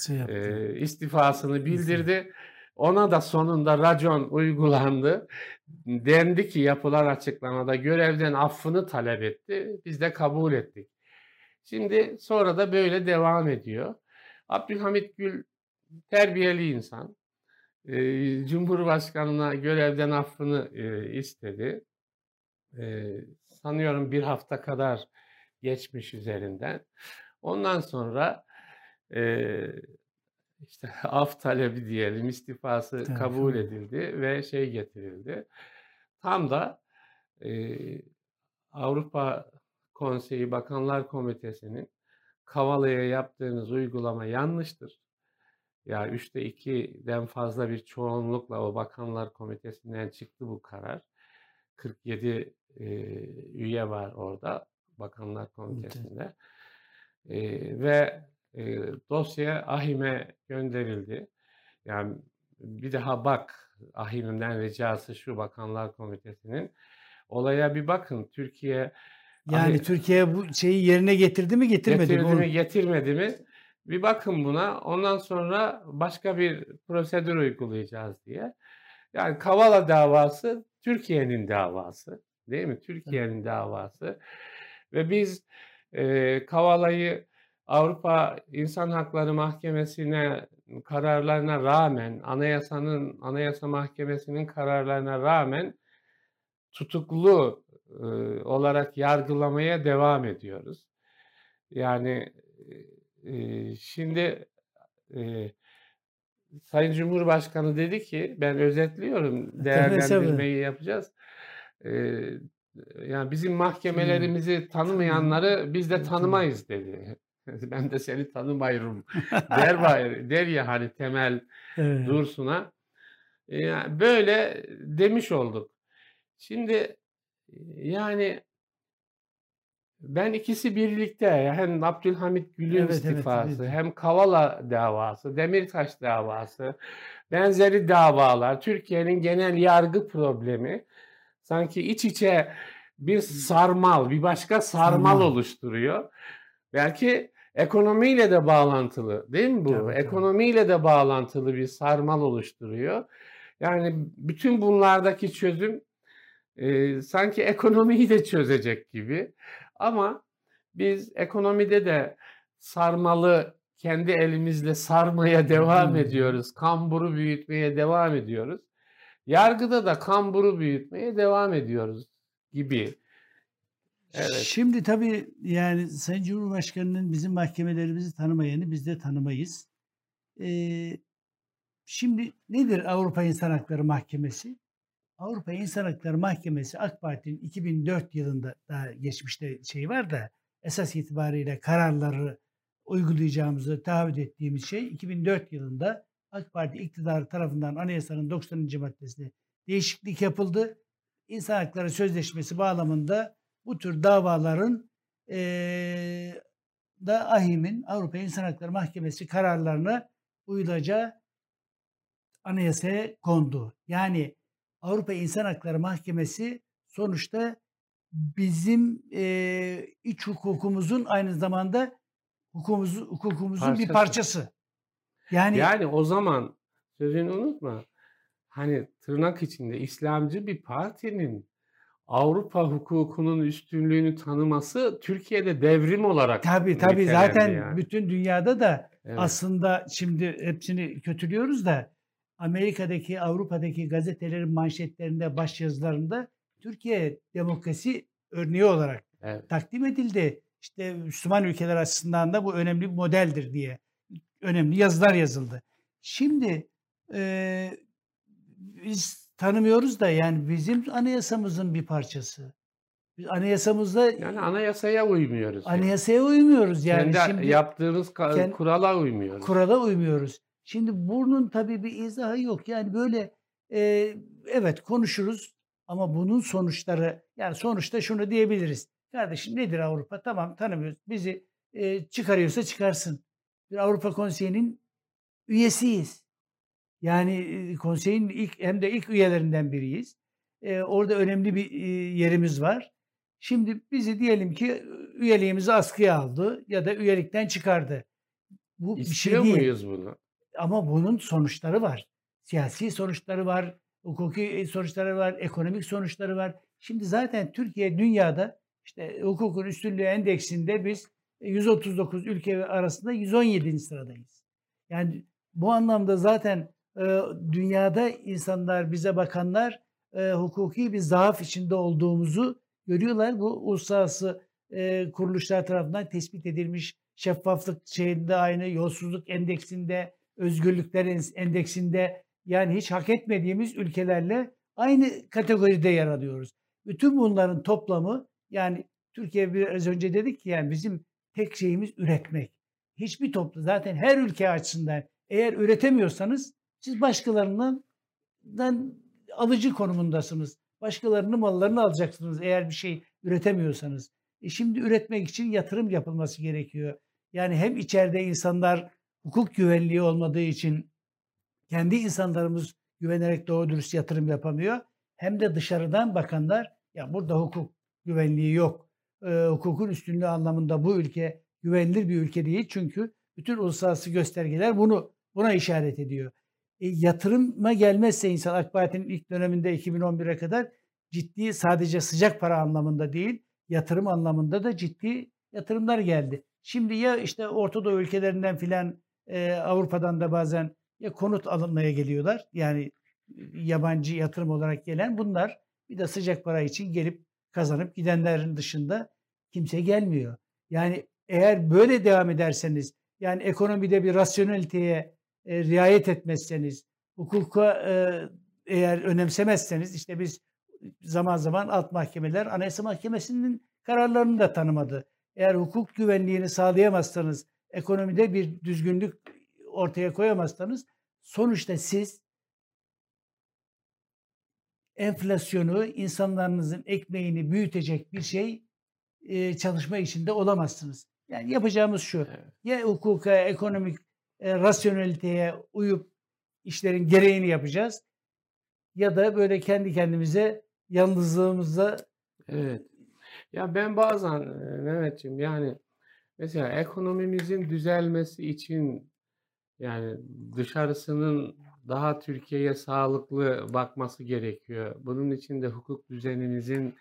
şey e, istifasını bildirdi. Ona da sonunda racon uygulandı. Dendi ki yapılan açıklamada görevden affını talep etti. Biz de kabul ettik. Şimdi sonra da böyle devam ediyor. Abdülhamit Gül terbiyeli insan. E, Cumhurbaşkanına görevden affını e, istedi. E, sanıyorum bir hafta kadar geçmiş üzerinden. Ondan sonra e, işte af talebi diyelim istifası Tabii. kabul edildi ve şey getirildi. Tam da e, Avrupa Konseyi Bakanlar Komitesi'nin Kavala'ya yaptığınız uygulama yanlıştır. Ya üçte ikiden fazla bir çoğunlukla o Bakanlar Komitesi'nden çıktı bu karar. 47 e, üye var orada Bakanlar Komitesi'nde. E, ve e, dosya Ahim'e gönderildi. Yani bir daha bak Ahim'den ricası şu Bakanlar Komitesi'nin. Olaya bir bakın. Türkiye yani hani, Türkiye bu şeyi yerine getirdi mi getirmedi getirdi mi? mi getirmedi mi? Bir bakın buna. Ondan sonra başka bir prosedür uygulayacağız diye. Yani Kavala davası Türkiye'nin davası. Değil mi? Türkiye'nin davası. Ve biz e, Kavala'yı Avrupa İnsan Hakları Mahkemesi'ne kararlarına rağmen, anayasanın Anayasa Mahkemesi'nin kararlarına rağmen tutuklu e, olarak yargılamaya devam ediyoruz. Yani e, şimdi e, Sayın Cumhurbaşkanı dedi ki ben özetliyorum değerlendirmeyi yapacağız. E, yani bizim mahkemelerimizi tanımayanları biz de tanımayız dedi. ben de seni tanımayırım der, der ya hani Temel evet. Dursun'a. Yani böyle demiş olduk. Şimdi yani ben ikisi birlikte hem Abdülhamit Gül'ün evet, istifası evet, hem Kavala davası, Demirtaş davası, benzeri davalar, Türkiye'nin genel yargı problemi sanki iç içe bir sarmal, bir başka sarmal, sarmal. oluşturuyor. Belki ekonomiyle de bağlantılı değil mi bu? Tabii, ekonomiyle de bağlantılı bir sarmal oluşturuyor. Yani bütün bunlardaki çözüm e, sanki ekonomiyi de çözecek gibi. Ama biz ekonomide de sarmalı kendi elimizle sarmaya devam ediyoruz. Kamburu büyütmeye devam ediyoruz. Yargıda da kamburu büyütmeye devam ediyoruz gibi. Evet. Şimdi tabii yani Sayın Cumhurbaşkanı'nın bizim mahkemelerimizi tanımayanı biz de tanımayız. Ee, şimdi nedir Avrupa İnsan Hakları Mahkemesi? Avrupa İnsan Hakları Mahkemesi AK Parti'nin 2004 yılında daha geçmişte şey var da esas itibariyle kararları uygulayacağımızı taahhüt ettiğimiz şey 2004 yılında AK Parti iktidarı tarafından anayasanın 90. maddesine değişiklik yapıldı. İnsan Hakları Sözleşmesi bağlamında bu tür davaların e, da AHİM'in Avrupa İnsan Hakları Mahkemesi kararlarına uyulacağı anayasaya kondu. Yani Avrupa İnsan Hakları Mahkemesi sonuçta bizim e, iç hukukumuzun aynı zamanda hukukumuz, hukukumuzun Parçası. bir parçası. Yani, Yani o zaman sözünü unutma. Hani tırnak içinde İslamcı bir partinin Avrupa hukukunun üstünlüğünü tanıması Türkiye'de devrim olarak tabii tabii zaten yani. bütün dünyada da Evet. aslında şimdi hepsini kötülüyoruz da Amerika'daki, Avrupa'daki gazetelerin manşetlerinde, başyazılarında Türkiye demokrasi örneği olarak Evet. takdim edildi. İşte Müslüman ülkeler açısından da bu önemli bir modeldir diye önemli yazılar yazıldı. Şimdi e, biz tanımıyoruz da yani bizim anayasamızın bir parçası. Biz anayasamızda Yani anayasaya uymuyoruz. yani. anayasaya uymuyoruz yani. Kendi Şimdi yaptığımız kurala uymuyoruz. kurala uymuyoruz. Şimdi bunun tabii bir izahı yok. Yani böyle e, evet konuşuruz ama bunun sonuçları yani sonuçta şunu diyebiliriz. Kardeşim nedir Avrupa? Tamam tanımıyoruz. Bizi e, çıkarıyorsa çıkarsın. Bir Avrupa Konseyi'nin üyesiyiz. Yani e, konseyin ilk hem de ilk üyelerinden biriyiz. E, orada önemli bir e, yerimiz var. Şimdi bizi diyelim ki üyeliğimizi askıya aldı ya da üyelikten çıkardı. Bu bir şey İstiyor değil. muyuz bunu? Ama bunun sonuçları var. Siyasi sonuçları var, hukuki sonuçları var, ekonomik sonuçları var. Şimdi zaten Türkiye dünyada işte hukukun üstünlüğü endeksinde biz 139 ülke arasında 117. sıradayız. Yani bu anlamda zaten e, dünyada insanlar, bize bakanlar e, hukuki bir zaaf içinde olduğumuzu görüyorlar. Bu uluslararası e, kuruluşlar tarafından tespit edilmiş şeffaflık şeyinde aynı, yolsuzluk endeksinde, özgürlükler en- endeksinde yani hiç hak etmediğimiz ülkelerle aynı kategoride yer alıyoruz. Bütün bunların toplamı yani Türkiye biraz önce dedik ki yani bizim tek şeyimiz üretmek. Hiçbir toplu zaten her ülke açısından eğer üretemiyorsanız siz başkalarından dan alıcı konumundasınız. Başkalarının mallarını alacaksınız eğer bir şey üretemiyorsanız. E şimdi üretmek için yatırım yapılması gerekiyor. Yani hem içeride insanlar hukuk güvenliği olmadığı için kendi insanlarımız güvenerek doğru dürüst yatırım yapamıyor. Hem de dışarıdan bakanlar ya burada hukuk güvenliği yok. Ee, hukukun üstünlüğü anlamında bu ülke güvenilir bir ülke değil. Çünkü bütün uluslararası göstergeler bunu buna işaret ediyor. E, yatırıma gelmezse insan AK Parti'nin ilk döneminde 2011'e kadar ciddi sadece sıcak para anlamında değil yatırım anlamında da ciddi yatırımlar geldi. Şimdi ya işte Orta Doğu ülkelerinden filan e, Avrupa'dan da bazen ya konut alınmaya geliyorlar. Yani yabancı yatırım olarak gelen bunlar bir de sıcak para için gelip kazanıp gidenlerin dışında kimse gelmiyor. Yani eğer böyle devam ederseniz yani ekonomide bir rasyoneliteye e, riayet etmezseniz, hukuka e, eğer önemsemezseniz işte biz zaman zaman alt mahkemeler Anayasa Mahkemesi'nin kararlarını da tanımadı. Eğer hukuk güvenliğini sağlayamazsanız, ekonomide bir düzgünlük ortaya koyamazsanız sonuçta siz enflasyonu, insanlarınızın ekmeğini büyütecek bir şey e, çalışma içinde olamazsınız. Yani yapacağımız şu. Ya hukuka, ekonomik e, rasyoneliteye uyup işlerin gereğini yapacağız. Ya da böyle kendi kendimize yalnızlığımızda Evet. Ya ben bazen e, Mehmetciğim yani mesela ekonomimizin düzelmesi için yani dışarısının daha Türkiye'ye sağlıklı bakması gerekiyor. Bunun için de hukuk düzenimizin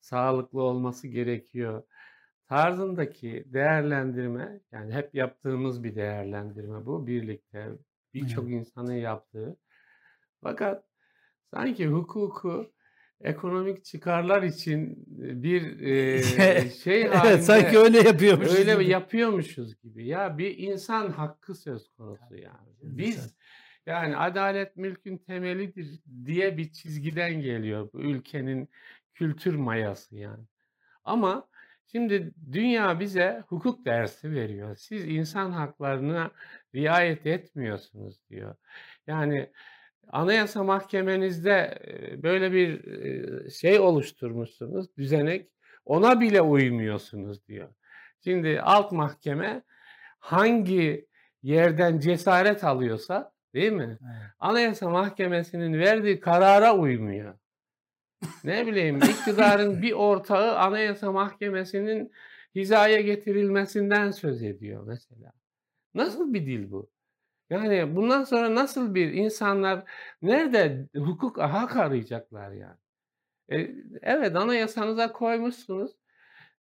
sağlıklı olması gerekiyor. Tarzındaki değerlendirme yani hep yaptığımız bir değerlendirme bu birlikte birçok insanın yaptığı. Fakat sanki hukuku ekonomik çıkarlar için bir e, şey evet, halinde sanki öyle yapıyormuşuz. öyle gibi. yapıyormuşuz gibi. Ya bir insan hakkı söz konusu yani. Biz yani adalet mülkün temelidir diye bir çizgiden geliyor bu ülkenin kültür mayası yani. Ama şimdi dünya bize hukuk dersi veriyor. Siz insan haklarına riayet etmiyorsunuz diyor. Yani Anayasa Mahkemenizde böyle bir şey oluşturmuşsunuz, düzenek. ona bile uymuyorsunuz diyor. Şimdi alt mahkeme hangi yerden cesaret alıyorsa değil mi? Evet. Anayasa Mahkemesi'nin verdiği karara uymuyor. ne bileyim iktidarın bir ortağı Anayasa Mahkemesi'nin hizaya getirilmesinden söz ediyor mesela. Nasıl bir dil bu? Yani bundan sonra nasıl bir insanlar nerede hukuk hak arayacaklar yani? E, evet anayasanıza koymuşsunuz.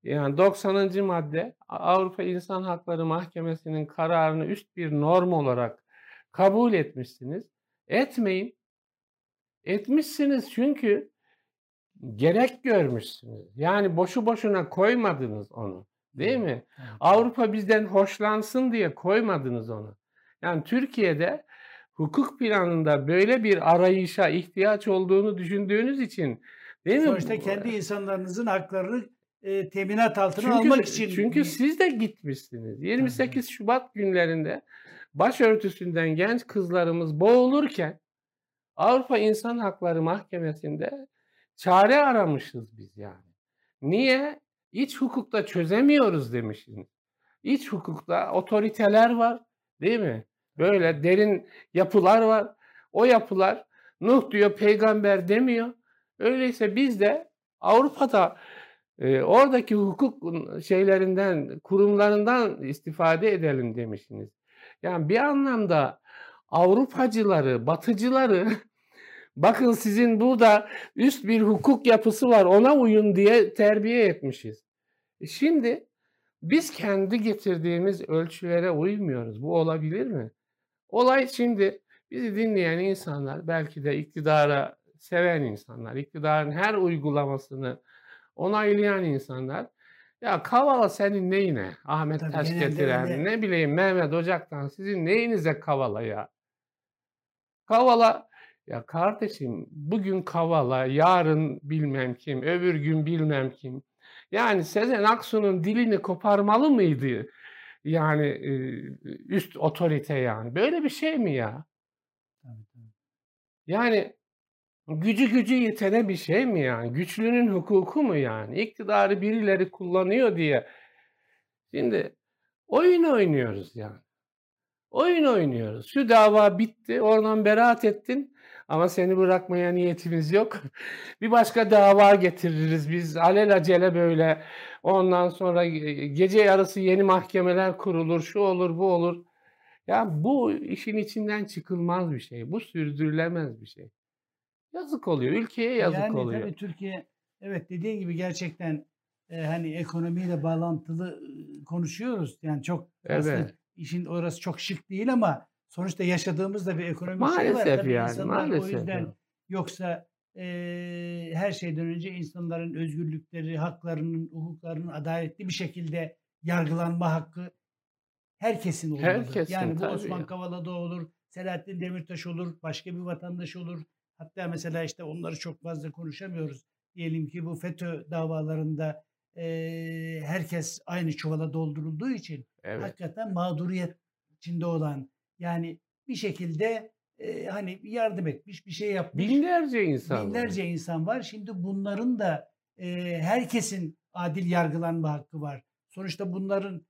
Yani 90. madde Avrupa İnsan Hakları Mahkemesi'nin kararını üst bir norm olarak kabul etmişsiniz. Etmeyin. Etmişsiniz çünkü gerek görmüşsünüz. Yani boşu boşuna koymadınız onu. Değil mi? Avrupa bizden hoşlansın diye koymadınız onu. Yani Türkiye'de hukuk planında böyle bir arayışa ihtiyaç olduğunu düşündüğünüz için değil mi? Sonuçta kendi insanlarınızın haklarını e, teminat altına çünkü, almak için. Çünkü siz de gitmişsiniz. 28 Şubat günlerinde başörtüsünden genç kızlarımız boğulurken Avrupa İnsan Hakları Mahkemesi'nde çare aramışız biz yani. Niye? İç hukukta çözemiyoruz demişsiniz. İç hukukta otoriteler var değil mi? Böyle derin yapılar var. O yapılar Nuh diyor peygamber demiyor. Öyleyse biz de Avrupa'da e, oradaki hukuk şeylerinden, kurumlarından istifade edelim demişsiniz. Yani bir anlamda Avrupacıları, batıcıları bakın sizin burada üst bir hukuk yapısı var ona uyun diye terbiye etmişiz. E şimdi biz kendi getirdiğimiz ölçülere uymuyoruz. Bu olabilir mi? Olay şimdi bizi dinleyen insanlar, belki de iktidara seven insanlar, iktidarın her uygulamasını onaylayan insanlar ya Kavala senin neyine? Ahmet Tabii Taş getiren, öyle. ne bileyim Mehmet Ocak'tan sizin neyinize Kavala ya? Kavala ya kardeşim bugün Kavala, yarın bilmem kim, öbür gün bilmem kim. Yani Sezen Aksu'nun dilini koparmalı mıydı? Yani üst otorite yani. Böyle bir şey mi ya? Yani gücü gücü yetene bir şey mi yani? Güçlünün hukuku mu yani? İktidarı birileri kullanıyor diye. Şimdi oyun oynuyoruz yani. Oyun oynuyoruz. Şu dava bitti, oradan beraat ettin ama seni bırakmaya niyetimiz yok. bir başka dava getiririz biz alelacele böyle. Ondan sonra gece yarısı yeni mahkemeler kurulur, şu olur, bu olur. Ya bu işin içinden çıkılmaz bir şey. Bu sürdürülemez bir şey. Yazık oluyor. Ülkeye yazık yani, oluyor. Tabii Türkiye evet dediğin gibi gerçekten e, hani ekonomiyle bağlantılı konuşuyoruz. Yani çok evet. işin orası çok şık değil ama sonuçta yaşadığımız da bir ekonomi maalesef şey var. Tabii yani, maalesef. O yüzden yani. yoksa e, her şeyden önce insanların özgürlükleri, haklarının, hukuklarının adaletli bir şekilde yargılanma hakkı herkesin olmalı. Herkesin, yani bu Osman ya. Kavala'da olur, Selahattin Demirtaş olur, başka bir vatandaş olur. Hatta mesela işte onları çok fazla konuşamıyoruz. Diyelim ki bu FETÖ davalarında e, herkes aynı çuvala doldurulduğu için evet. hakikaten mağduriyet içinde olan yani bir şekilde e, hani yardım etmiş bir şey yapmış. Binlerce insan Binlerce var. insan var. Şimdi bunların da e, herkesin adil yargılanma hakkı var. Sonuçta bunların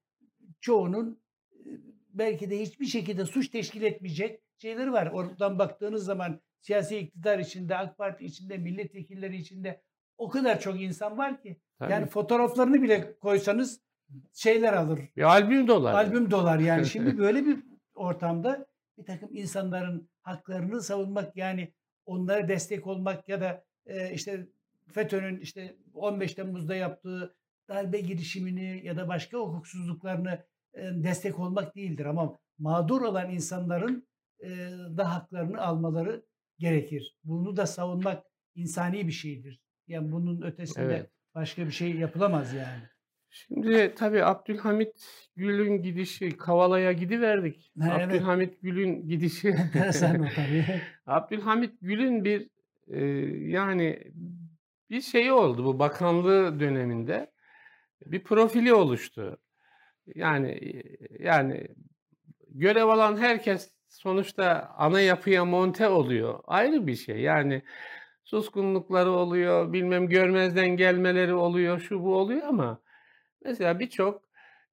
çoğunun e, belki de hiçbir şekilde suç teşkil etmeyecek şeyleri var. Oradan baktığınız zaman siyasi iktidar içinde, AK Parti içinde, milletvekilleri içinde o kadar çok insan var ki. Tabii. Yani fotoğraflarını bile koysanız şeyler alır. Bir albüm dolar. Albüm dolar yani. Şimdi böyle bir ortamda bir takım insanların haklarını savunmak yani onlara destek olmak ya da e, işte FETÖ'nün işte 15 Temmuz'da yaptığı darbe girişimini ya da başka hukuksuzluklarını e, destek olmak değildir ama mağdur olan insanların e, da haklarını almaları gerekir. Bunu da savunmak insani bir şeydir. Yani bunun ötesinde evet. başka bir şey yapılamaz yani. Şimdi tabii Abdülhamit Gül'ün gidişi Kavala'ya gidiverdik. Ha, evet. Abdülhamit Gül'ün gidişi. O tabii. Abdülhamit Gül'ün bir e, yani bir şeyi oldu bu bakanlığı döneminde. Bir profili oluştu. Yani yani görev alan herkes sonuçta ana yapıya monte oluyor. Ayrı bir şey. Yani suskunlukları oluyor, bilmem görmezden gelmeleri oluyor, şu bu oluyor ama mesela birçok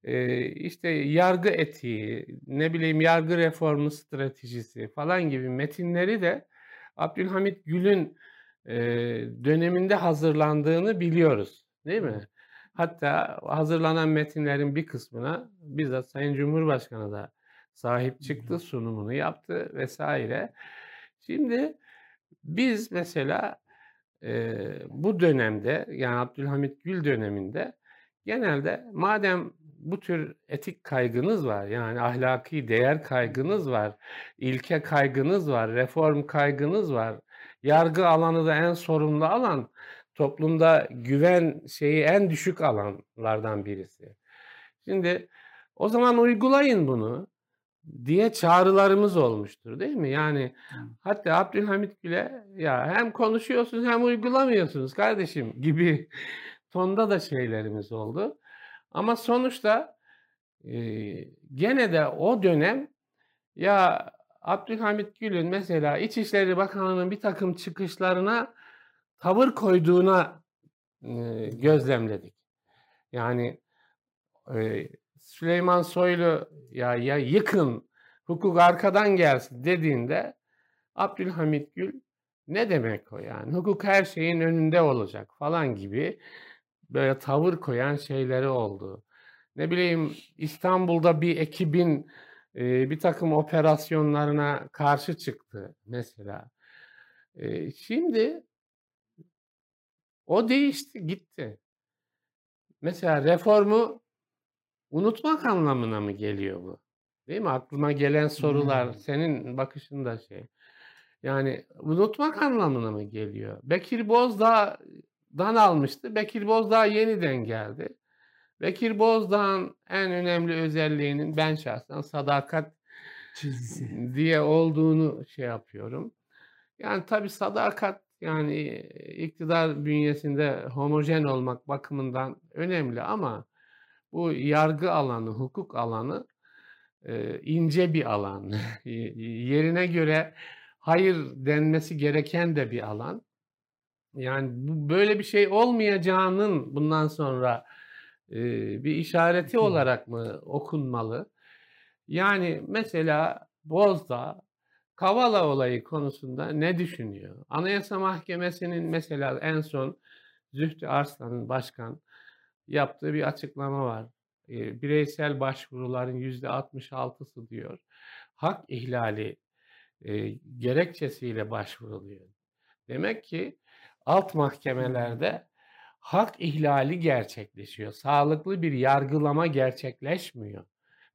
e, işte yargı etiği, ne bileyim yargı reformu stratejisi falan gibi metinleri de Abdülhamit Gül'ün e, döneminde hazırlandığını biliyoruz, değil mi? Hatta hazırlanan metinlerin bir kısmına bizzat Sayın Cumhurbaşkanı da sahip çıktı, sunumunu yaptı vesaire. Şimdi biz mesela e, bu dönemde yani Abdülhamit Gül döneminde genelde madem bu tür etik kaygınız var yani ahlaki değer kaygınız var, ilke kaygınız var, reform kaygınız var, yargı alanı da en sorumlu alan toplumda güven şeyi en düşük alanlardan birisi. Şimdi o zaman uygulayın bunu diye çağrılarımız olmuştur değil mi? Yani hatta Abdülhamit bile ya hem konuşuyorsunuz hem uygulamıyorsunuz kardeşim gibi tonda da şeylerimiz oldu. Ama sonuçta e, gene de o dönem ya Abdülhamit Gül'ün mesela İçişleri Bakanı'nın bir takım çıkışlarına tavır koyduğuna e, gözlemledik. Yani e, Süleyman Soylu ya ya yıkın hukuk arkadan gelsin dediğinde Abdülhamit Gül ne demek o yani? Hukuk her şeyin önünde olacak falan gibi böyle tavır koyan şeyleri oldu. Ne bileyim İstanbul'da bir ekibin e, bir takım operasyonlarına karşı çıktı mesela. E, şimdi o değişti, gitti. Mesela reformu unutmak anlamına mı geliyor bu? Değil mi? Aklıma gelen sorular hmm. senin bakışında şey. Yani unutmak anlamına mı geliyor? Bekir Bozdağ'dan almıştı. Bekir Bozdağ yeniden geldi. Bekir Bozdağ'ın en önemli özelliğinin ben şahsen sadakat çizgisi diye olduğunu şey yapıyorum. Yani tabii sadakat yani iktidar bünyesinde homojen olmak bakımından önemli ama bu yargı alanı, hukuk alanı e, ince bir alan. Yerine göre hayır denmesi gereken de bir alan. Yani bu böyle bir şey olmayacağının bundan sonra e, bir işareti olarak mı okunmalı? Yani mesela Bozda Kavala olayı konusunda ne düşünüyor? Anayasa Mahkemesi'nin mesela en son Zühtü Arslan'ın başkan yaptığı bir açıklama var. E, bireysel başvuruların yüzde 66'sı diyor. Hak ihlali e, gerekçesiyle başvuruluyor. Demek ki alt mahkemelerde hak ihlali gerçekleşiyor. Sağlıklı bir yargılama gerçekleşmiyor.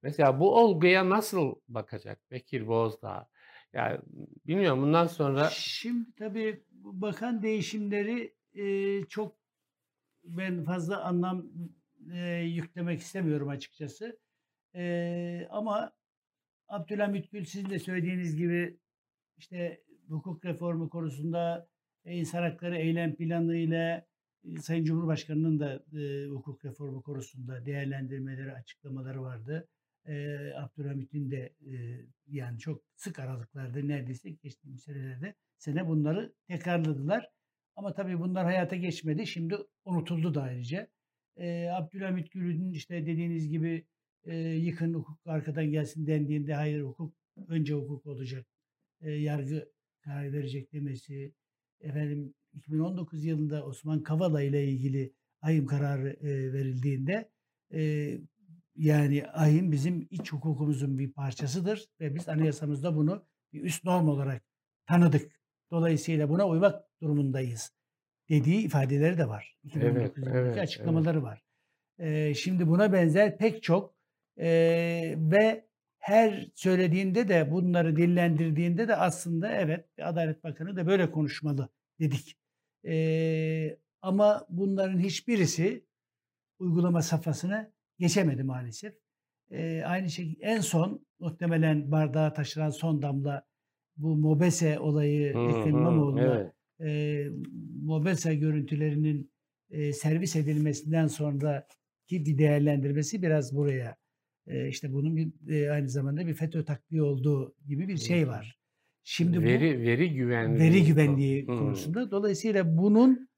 Mesela bu olguya nasıl bakacak Bekir Bozdağ? Yani bilmiyorum bundan sonra... Şimdi tabii bakan değişimleri e, çok ben fazla anlam e, yüklemek istemiyorum açıkçası. E, ama Abdülhamit Gül sizin de söylediğiniz gibi işte hukuk reformu konusunda insan hakları eylem planı ile e, Sayın Cumhurbaşkanı'nın da e, hukuk reformu konusunda değerlendirmeleri, açıklamaları vardı. E, Abdülhamit'in de e, yani çok sık aralıklarda neredeyse geçtiğimiz senelerde sene bunları tekrarladılar. Ama tabii bunlar hayata geçmedi. Şimdi unutuldu da ayrıca. E, Abdülhamit Gül'ün işte dediğiniz gibi e, yıkın hukuk arkadan gelsin dendiğinde hayır hukuk önce hukuk olacak. E, yargı karar verecek demesi. Efendim 2019 yılında Osman Kavala ile ilgili ayım kararı e, verildiğinde e, yani ayım bizim iç hukukumuzun bir parçasıdır ve biz anayasamızda bunu bir üst norm olarak tanıdık. Dolayısıyla buna uymak durumundayız dediği ifadeleri de var. 2019 evet, evet, açıklamaları evet. var. Ee, şimdi buna benzer pek çok e, ve her söylediğinde de bunları dillendirdiğinde de aslında evet Adalet Bakanı da böyle konuşmalı dedik. Ee, ama bunların hiçbirisi uygulama safhasına geçemedi maalesef. Ee, aynı şekilde en son muhtemelen bardağa taşıran son damla bu Mobese olayı Ekrem İmamoğlu'na evet. e, Mobese görüntülerinin e, servis edilmesinden sonra ki bir değerlendirmesi biraz buraya e, işte bunun bir, e, aynı zamanda bir FETÖ takviye olduğu gibi bir şey var. Şimdi Veri bu veri güvenliği veri güvenliği Hımm. konusunda. Dolayısıyla bunun,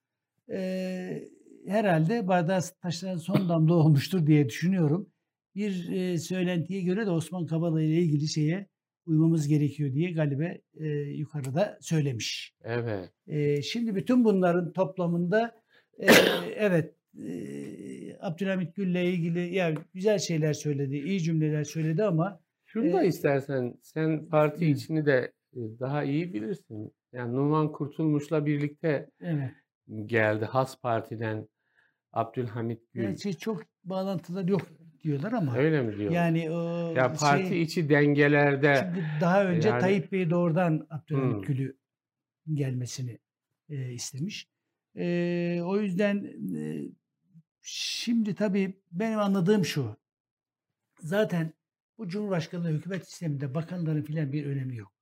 eee, herhâlde bardağa taşıran son damla olmuştur diye düşünüyorum. Bir, eee, söylentiye göre de Osman Kavala ile ilgili şeye uymamız gerekiyor diye galiba, eee, yukarıda söylemiş. Evet. Eee, şimdi bütün bunların toplamında, eee, evet, eee, Abdülhamit Gül'le ilgili ya güzel şeyler söyledi, iyi cümleler söyledi ama Şunu da eee istersen sen parti Hıı. içini de, eee, daha iyi bilirsin. Yani Numan Kurtulmuş'la birlikte Evet. geldi Has Parti'den Abdülhamit Gül. Gerçi çok bağlantıları yok diyorlar ama Öyle mi diyorlar? yani o Ya parti şey içi dengelerde daha önce yani Tayyip Bey doğrudan. Abdülhamit Gül'ü gelmesini, eee, istemiş. Eee, o yüzden, eee, şimdi tabii benim anladığım şu: Zaten bu Cumhurbaşkanlığı hükümet sisteminde bakanların filan bir önemi yok.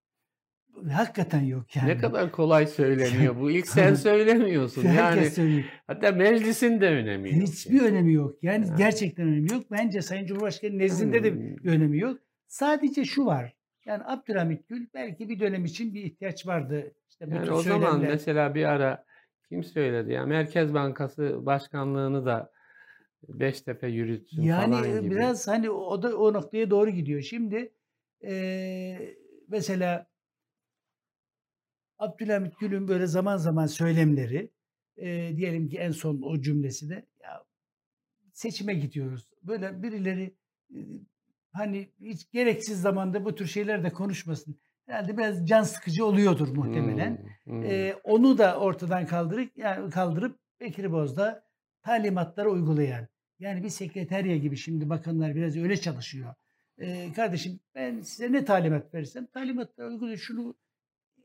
Hakikaten yok Ne yani. kadar kolay söyleniyor bu. İlk sen söylemiyorsun. Yani söylüyor. hatta meclisin de önemi yok Hiçbir yani. önemi yok. Yani Yani. gerçekten önemi yok. Bence Sayın Cumhurbaşkanı nezdinde de Hımm. bir önemi yok. Sadece şu var: Yani Abdülhamit Gül belki bir dönem için bir ihtiyaç vardı. İşte Yani o zaman söylemler mesela bir ara kim söyledi ya Merkez Bankası Başkanlığını da Beştepe yürütsün Yani, falan gibi. biraz hani o da o noktaya doğru gidiyor. Şimdi, eee, mesela Abdülhamit Gül'ün böyle zaman zaman söylemleri, eee, diyelim ki en son o cümlesi de ya seçime gidiyoruz. Böyle birileri, eee, hani hiç gereksiz zamanda bu tür şeyler de konuşmasın. Herhâlde biraz can sıkıcı oluyordur muhtemelen. Hımm. Hımm. Eee, onu da ortadan kaldırıp yani kaldırıp Bekir Bozdağ talimatları uygulayan, yani bir sekreterya gibi şimdi bakanlar biraz öyle çalışıyor. Eee, kardeşim ben size ne talimat verirsem talimatları uygulayın. Şunu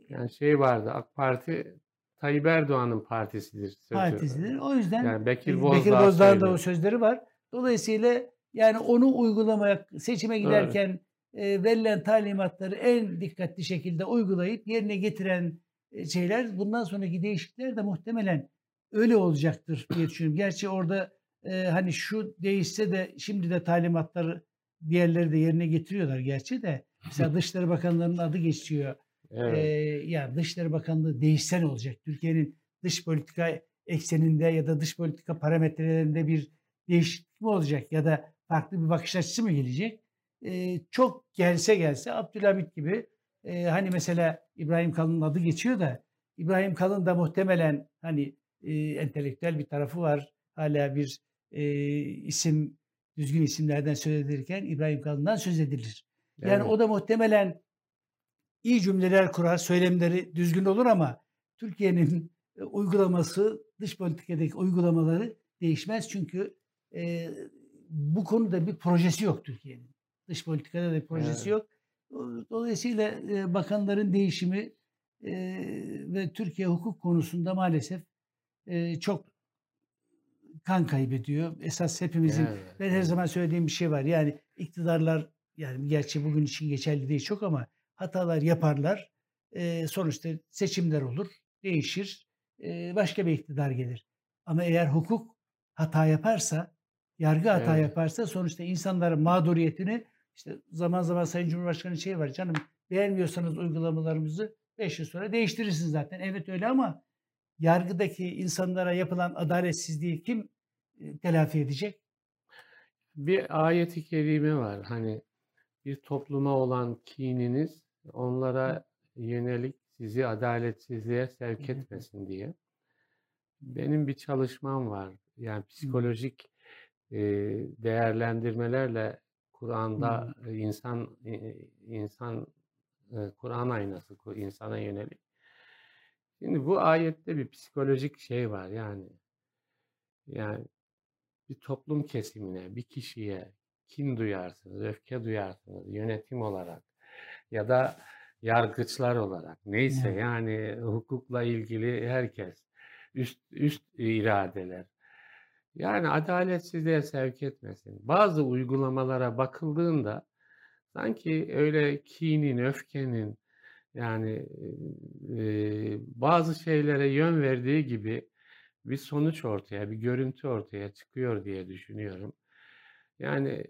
Yani şey vardı AK Parti Tayyip Erdoğan'ın partisidir sözü. partisidir. O yüzden, Yani Bekir eee, Bekir Bozdağ Bozdağ'ın da o sözleri var. Dolayısıyla yani onu uygulamaya seçime giderken, eee, verilen talimatları en dikkatli şekilde uygulayıp yerine getiren, eee, şeyler bundan sonraki değişiklikler de muhtemelen öyle olacaktır diye düşünüyorum. Gerçi orada, eee, hani şu değişse de şimdi de talimatları diğerleri de yerine getiriyorlar gerçi de. Mesela Dışişleri Bakanları'nın adı geçiyor. Evet. Eee, ya Dışişleri Bakanlığı değişse ne olacak? Türkiye'nin dış politika ekseninde ya da dış politika parametrelerinde bir değişiklik mi olacak ya da farklı bir bakış açısı mı gelecek? Eee, çok gelse gelse Abdülhamit gibi, eee, hani mesela İbrahim Kalın'ın adı geçiyor da İbrahim Kalın da muhtemelen hani, eee, entelektüel bir tarafı var. Hâlâ bir, eee, isim düzgün isimlerden söz edilirken İbrahim Kalın'dan söz edilir. Yani Evet. o da muhtemelen iyi cümleler kurar, söylemleri düzgün olur ama Türkiye'nin, eee, uygulaması, dış politikadaki uygulamaları değişmez. Çünkü, eee, bu konuda bir projesi yok Türkiye'nin. Dış politikada da bir projesi Evet. yok. Dolayısıyla, eee, bakanların değişimi, eee, ve Türkiye hukuk konusunda maalesef, eee, çok kan kaybediyor. Esas hepimizin Evet, ben her zaman söylediğim bir şey var. Yani iktidarlar, yani gerçi bugün için geçerli değil çok ama hatalar yaparlar. Eee, sonuçta seçimler olur, değişir, eee, başka bir iktidar gelir. Ama eğer hukuk hata yaparsa, yargı hata Evet. yaparsa sonuçta insanların mağduriyetini işte zaman zaman Sayın Cumhurbaşkanı'nın şeyi var, "Canım beğenmiyorsanız uygulamalarımızı 5 yıl sonra değiştirirsiniz zaten." Evet öyle ama yargıdaki insanlara yapılan adaletsizliği kim, eee, telafi edecek? Bir ayet-i kerime var. Hani bir topluma olan kininiz onlara yönelik sizi adaletsizliğe sevk etmesin diye. Benim bir çalışmam var. Yani psikolojik, eee, değerlendirmelerle Kur'an'da Hıı. insan, insan, Kur'an aynası, insana yönelik. Şimdi bu ayette bir psikolojik şey var yani. Yani bir toplum kesimine, bir kişiye kin duyarsınız, öfke duyarsınız yönetim olarak ya da yargıçlar olarak. Neyse yani hukukla ilgili herkes. Üst üst iradeler. Yani adaletsizliğe sevk etmesin. Bazı uygulamalara bakıldığında sanki öyle kinin, öfkenin yani, eee, bazı şeylere yön verdiği gibi bir sonuç ortaya, bir görüntü ortaya çıkıyor diye düşünüyorum. Yani,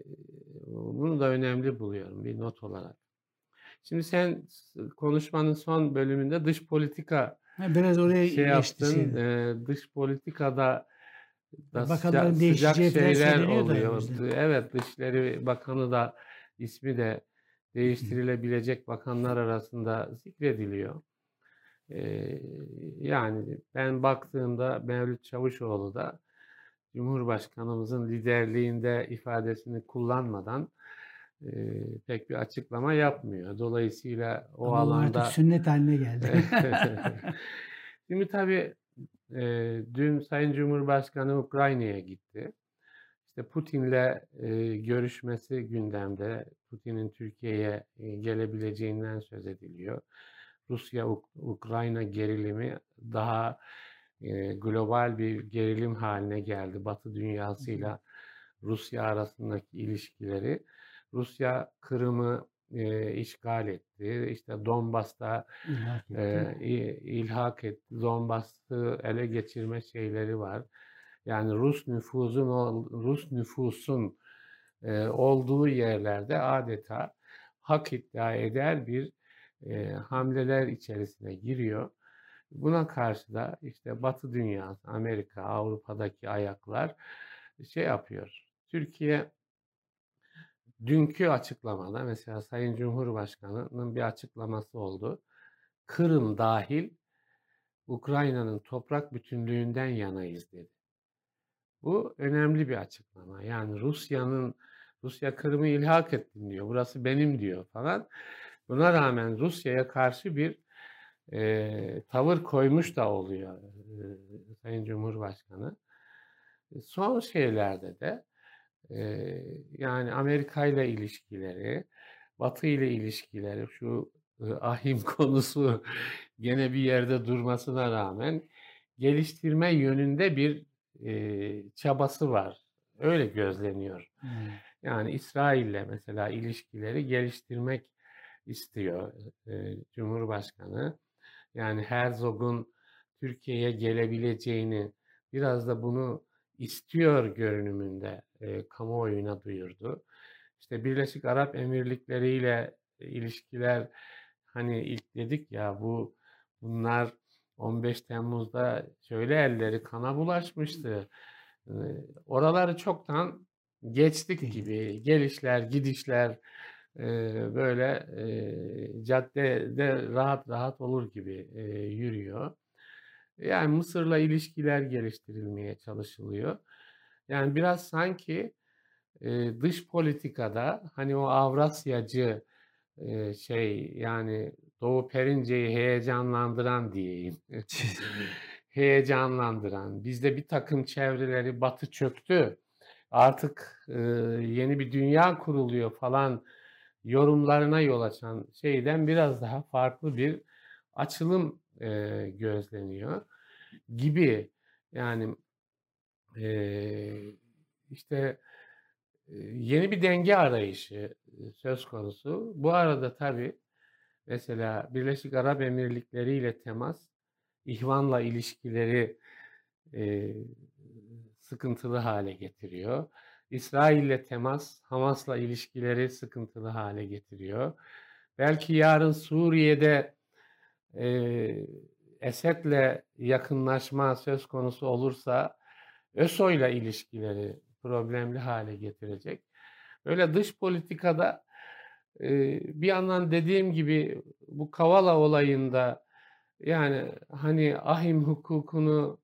bunu da önemli buluyorum bir not olarak. Şimdi sen konuşmanın son bölümünde dış politika biraz oraya şey yaptın. Eee, dış politikada da sıcak, Bakanların sıcak falan şeyler da oluyor. Evet, Dışişleri Bakanı da ismi de değiştirilebilecek bakanlar arasında zikrediliyor. Yani ben baktığımda Mevlüt Çavuşoğlu da Cumhurbaşkanımızın liderliğinde ifadesini kullanmadan eee, pek bir açıklama yapmıyor. Dolayısıyla o Ama alanda artık sünnet haline geldi. Şimdi tabii eee, dün Sayın Cumhurbaşkanı Ukrayna'ya gitti. İşte Putin'le eee, görüşmesi gündemde. Putin'in Türkiye'ye eee, gelebileceğinden söz ediliyor. Rusya-Ukrayna gerilimi daha eee, global bir gerilim haline geldi. Batı dünyasıyla Rusya arasındaki ilişkileri. Rusya Kırım'ı eee, işgal etti. İşte Donbas'ta İlhak etti. ilhak etti. Donbas'ı ele geçirme şeyleri var. Yani Rus nüfusun Rus nüfusun eee, olduğu yerlerde adeta hak iddia eder bir eee, hamleler içerisine giriyor. Buna karşı da işte Batı dünyası, Amerika, Avrupa'daki ayaklar şey yapıyor. Türkiye dünkü açıklamada mesela Sayın Cumhurbaşkanı'nın bir açıklaması oldu. Kırım dahil Ukrayna'nın toprak bütünlüğünden yanayız dedi. Bu önemli bir açıklama. Yani Rusya'nın Rusya Kırım'ı ilhak ettim diyor. Burası benim diyor falan. Buna rağmen Rusya'ya karşı bir eee, tavır koymuş da oluyor eee, Sayın Cumhurbaşkanı. Son şeylerde de eee, yani Amerika ile ilişkileri, Batı ile ilişkileri, şu e, ahim konusu gene bir yerde durmasına rağmen geliştirme yönünde bir e, çabası var. Öyle gözleniyor. Hmm. Yani İsrail'le mesela ilişkileri geliştirmek istiyor e, Cumhurbaşkanı. Yani Herzog'un Türkiye'ye gelebileceğini biraz da bunu istiyor görünümünde e, kamuoyuna duyurdu. İşte Birleşik Arap Emirlikleri ile ilişkiler hani ilk dedik ya bu bunlar 15 Temmuz'da şöyle elleri kana bulaşmıştı. Ee, Oraları çoktan geçtik gibi. Gelişler, gidişler e, böyle e, caddede rahat rahat olur gibi e, yürüyor. Yani Mısır'la ilişkiler geliştirilmeye çalışılıyor. Yani biraz sanki e, dış politikada hani o Avrasyacı e, şey yani Doğu Perince'yi heyecanlandıran diyeyim. heyecanlandıran. Bizde bir takım çevreleri batı çöktü. Artık e, yeni bir dünya kuruluyor falan yorumlarına yol açan şeyden biraz daha farklı bir açılım e, gözleniyor gibi. Yani e, işte yeni bir denge arayışı söz konusu. Bu arada tabii mesela Birleşik Arap Emirlikleri ile temas, İhvan'la ilişkileri e, sıkıntılı hale getiriyor. İsrail'le temas, Hamas'la ilişkileri sıkıntılı hale getiriyor. Belki yarın Suriye'de e, Esed'le yakınlaşma söz konusu olursa ÖSO'yla ilişkileri problemli hale getirecek. Böyle dış politikada e, bir yandan dediğim gibi bu Kavala olayında yani hani ahim hukukunu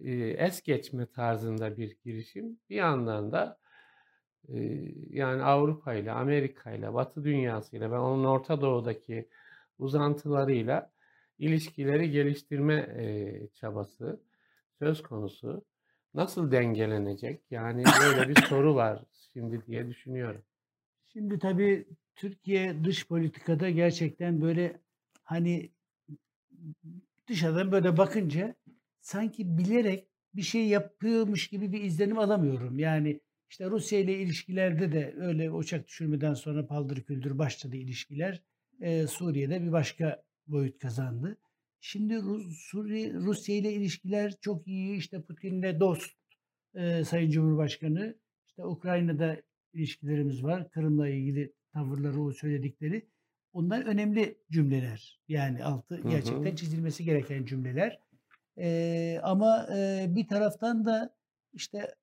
e, es geçme tarzında bir girişim. Bir yandan da e, yani Avrupa ile, Amerika ile, Batı dünyasıyla ve onun Orta Doğu'daki uzantılarıyla ilişkileri geliştirme e, çabası söz konusu. Nasıl dengelenecek? Yani böyle bir soru var şimdi diye düşünüyorum. Şimdi tabii Türkiye dış politikada gerçekten böyle hani dışarıdan böyle bakınca sanki bilerek bir şey yapıyormuş gibi bir izlenim alamıyorum. Yani işte Rusya ile ilişkilerde de öyle uçak düşürmeden sonra paldır küldür başladı ilişkiler. Ee, Suriye'de bir başka boyut kazandı. Şimdi Rus, Suriye, Rusya ile ilişkiler çok iyi. İşte Putin'le dost e, Sayın Cumhurbaşkanı. İşte Ukrayna'da ilişkilerimiz var. Kırım'la ilgili tavırları, o söyledikleri. onlar önemli cümleler. Yani altı Hı gerçekten hı. çizilmesi gereken cümleler. Eee, ama, eee, bir taraftan da işte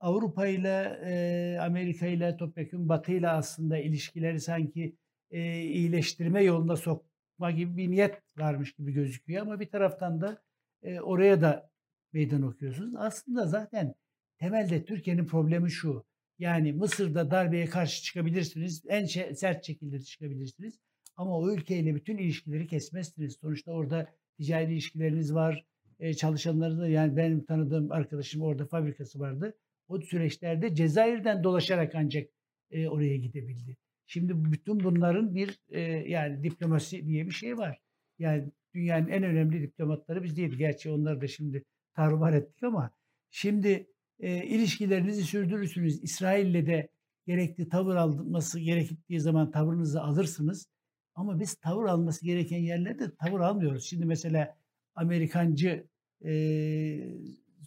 Avrupa'yla, eee, Amerika'yla, topyekün Batı'yla aslında ilişkileri sanki, eee, iyileştirme yoluna sokma gibi bir niyet varmış gibi gözüküyor ama bir taraftan da, eee, oraya da meydan okuyorsunuz. Aslında zaten temelde Türkiye'nin problemi şu: Yani Mısır'da darbeye karşı çıkabilirsiniz, en sert şekilde çıkabilirsiniz ama o ülkeyle bütün ilişkileri kesmezsiniz. Sonuçta orada ticari ilişkileriniz var, eee, çalışanları da yani benim tanıdığım arkadaşım orada fabrikası vardı. O süreçlerde Cezayir'den dolaşarak ancak, eee, oraya gidebildi. Şimdi bütün bunların bir, eee, yani diplomasi diye bir şey var. Yani dünyanın en önemli diplomatları biz değiliz. Gerçi onları da şimdi tarumar ettik ama şimdi, eee, ilişkilerinizi sürdürürsünüz. İsrail'le de gerekli tavır alınması gerektiği zaman tavırınızı alırsınız ama biz tavır alması gereken yerlerde tavır almıyoruz. Şimdi mesela Amerikancı, eee,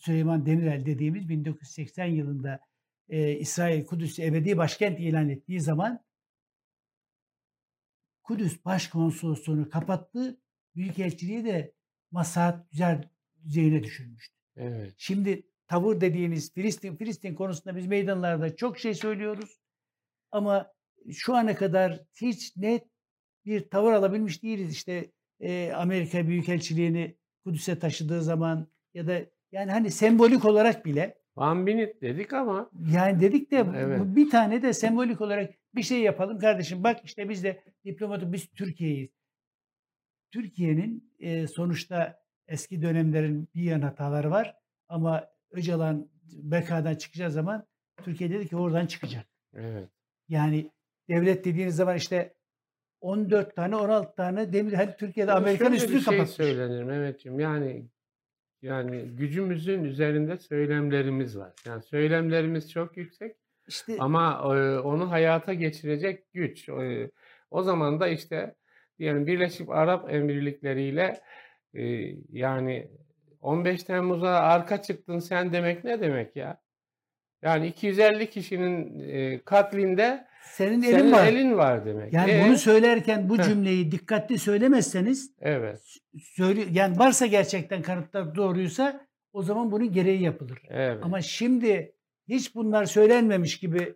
Süleyman Demirel dediğimiz 1980 yılında, eee, İsrail Kudüs'ü ebedi başkent ilan ettiği zaman Kudüs Başkonsolosluğu'nu kapattı. Büyükelçiliği de maslahat güzel düzeyine düşürmüştü. Evet. Şimdi tavır dediğiniz Filistin Filistin konusunda biz meydanlarda çok şey söylüyoruz ama şu ana kadar hiç net bir tavır alabilmiş değiliz. İşte, eee, Amerika Büyükelçiliğini Kudüs'e taşıdığı zaman ya da yani, hani, sembolik olarak bile minute dedik ama yani dedik de Evet. bir tane de sembolik olarak bir şey yapalım kardeşim bak işte biz de diplomatı biz Türkiye'yiz. Türkiye'nin, eee, sonuçta eski dönemlerin bir yan hataları var ama Öcalan BK'dan çıkacağı zaman Türkiye dedi ki oradan çıkacak. Evet. Yani devlet dediğiniz zaman işte 14 tane 16 tane demir hani Türkiye'de Ama Amerikan üstünü şey kapatmış. söylenir Mehmetciğim, yani yani gücümüzün üzerinde söylemlerimiz var. Yani söylemlerimiz çok yüksek İşte ama, eee, onu hayata geçirecek güç. Eee, o zaman da işte diyelim Birleşik Arap Emirlikleri'yle, eee, yani 15 Temmuz'a arka çıktın sen demek ne demek ya? Yani 250 kişinin, eee, katlinde senin elin senin var. elin var demek. Yani E? bunu söylerken bu Heh. cümleyi dikkatli söylemezseniz Evet. söyle yani varsa gerçekten kanıtlar doğruysa o zaman bunun gereği yapılır. Evet. Ama şimdi hiç bunlar söylenmemiş gibi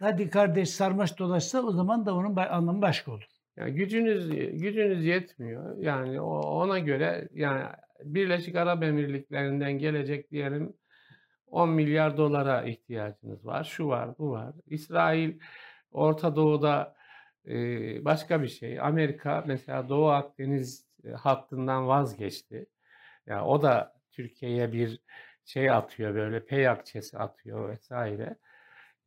hadi kardeş sarmaş dolaşsa o zaman da onun anlamı başka olur. Ya gücünüz gücünüz yetmiyor. Yani ona göre yani Birleşik Arap Emirlikleri'nden gelecek diyelim 10 milyar dolara ihtiyacınız var. Şu var, bu var. İsrail Orta Doğu'da, başka bir şey. Amerika mesela Doğu Akdeniz, eee, hattından vazgeçti. Ya o da Türkiye'ye bir şey atıyor böyle pey akçesi atıyor vs.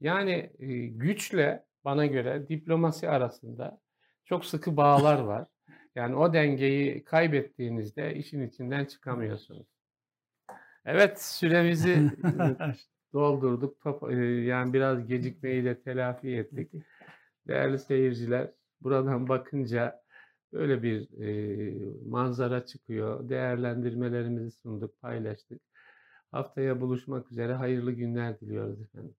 Yani, eee, güçle bana göre diplomasi arasında çok sıkı bağlar var. Yani o dengeyi kaybettiğinizde işin içinden çıkamıyorsunuz. Evet, süremizi, doldurduk. Top eee, yani biraz gecikmeyi de telafi ettik. Değerli seyirciler, buradan bakınca böyle bir, eee, manzara çıkıyor. Değerlendirmelerimizi sunduk, paylaştık. Haftaya buluşmak üzere hayırlı günler diliyoruz efendim.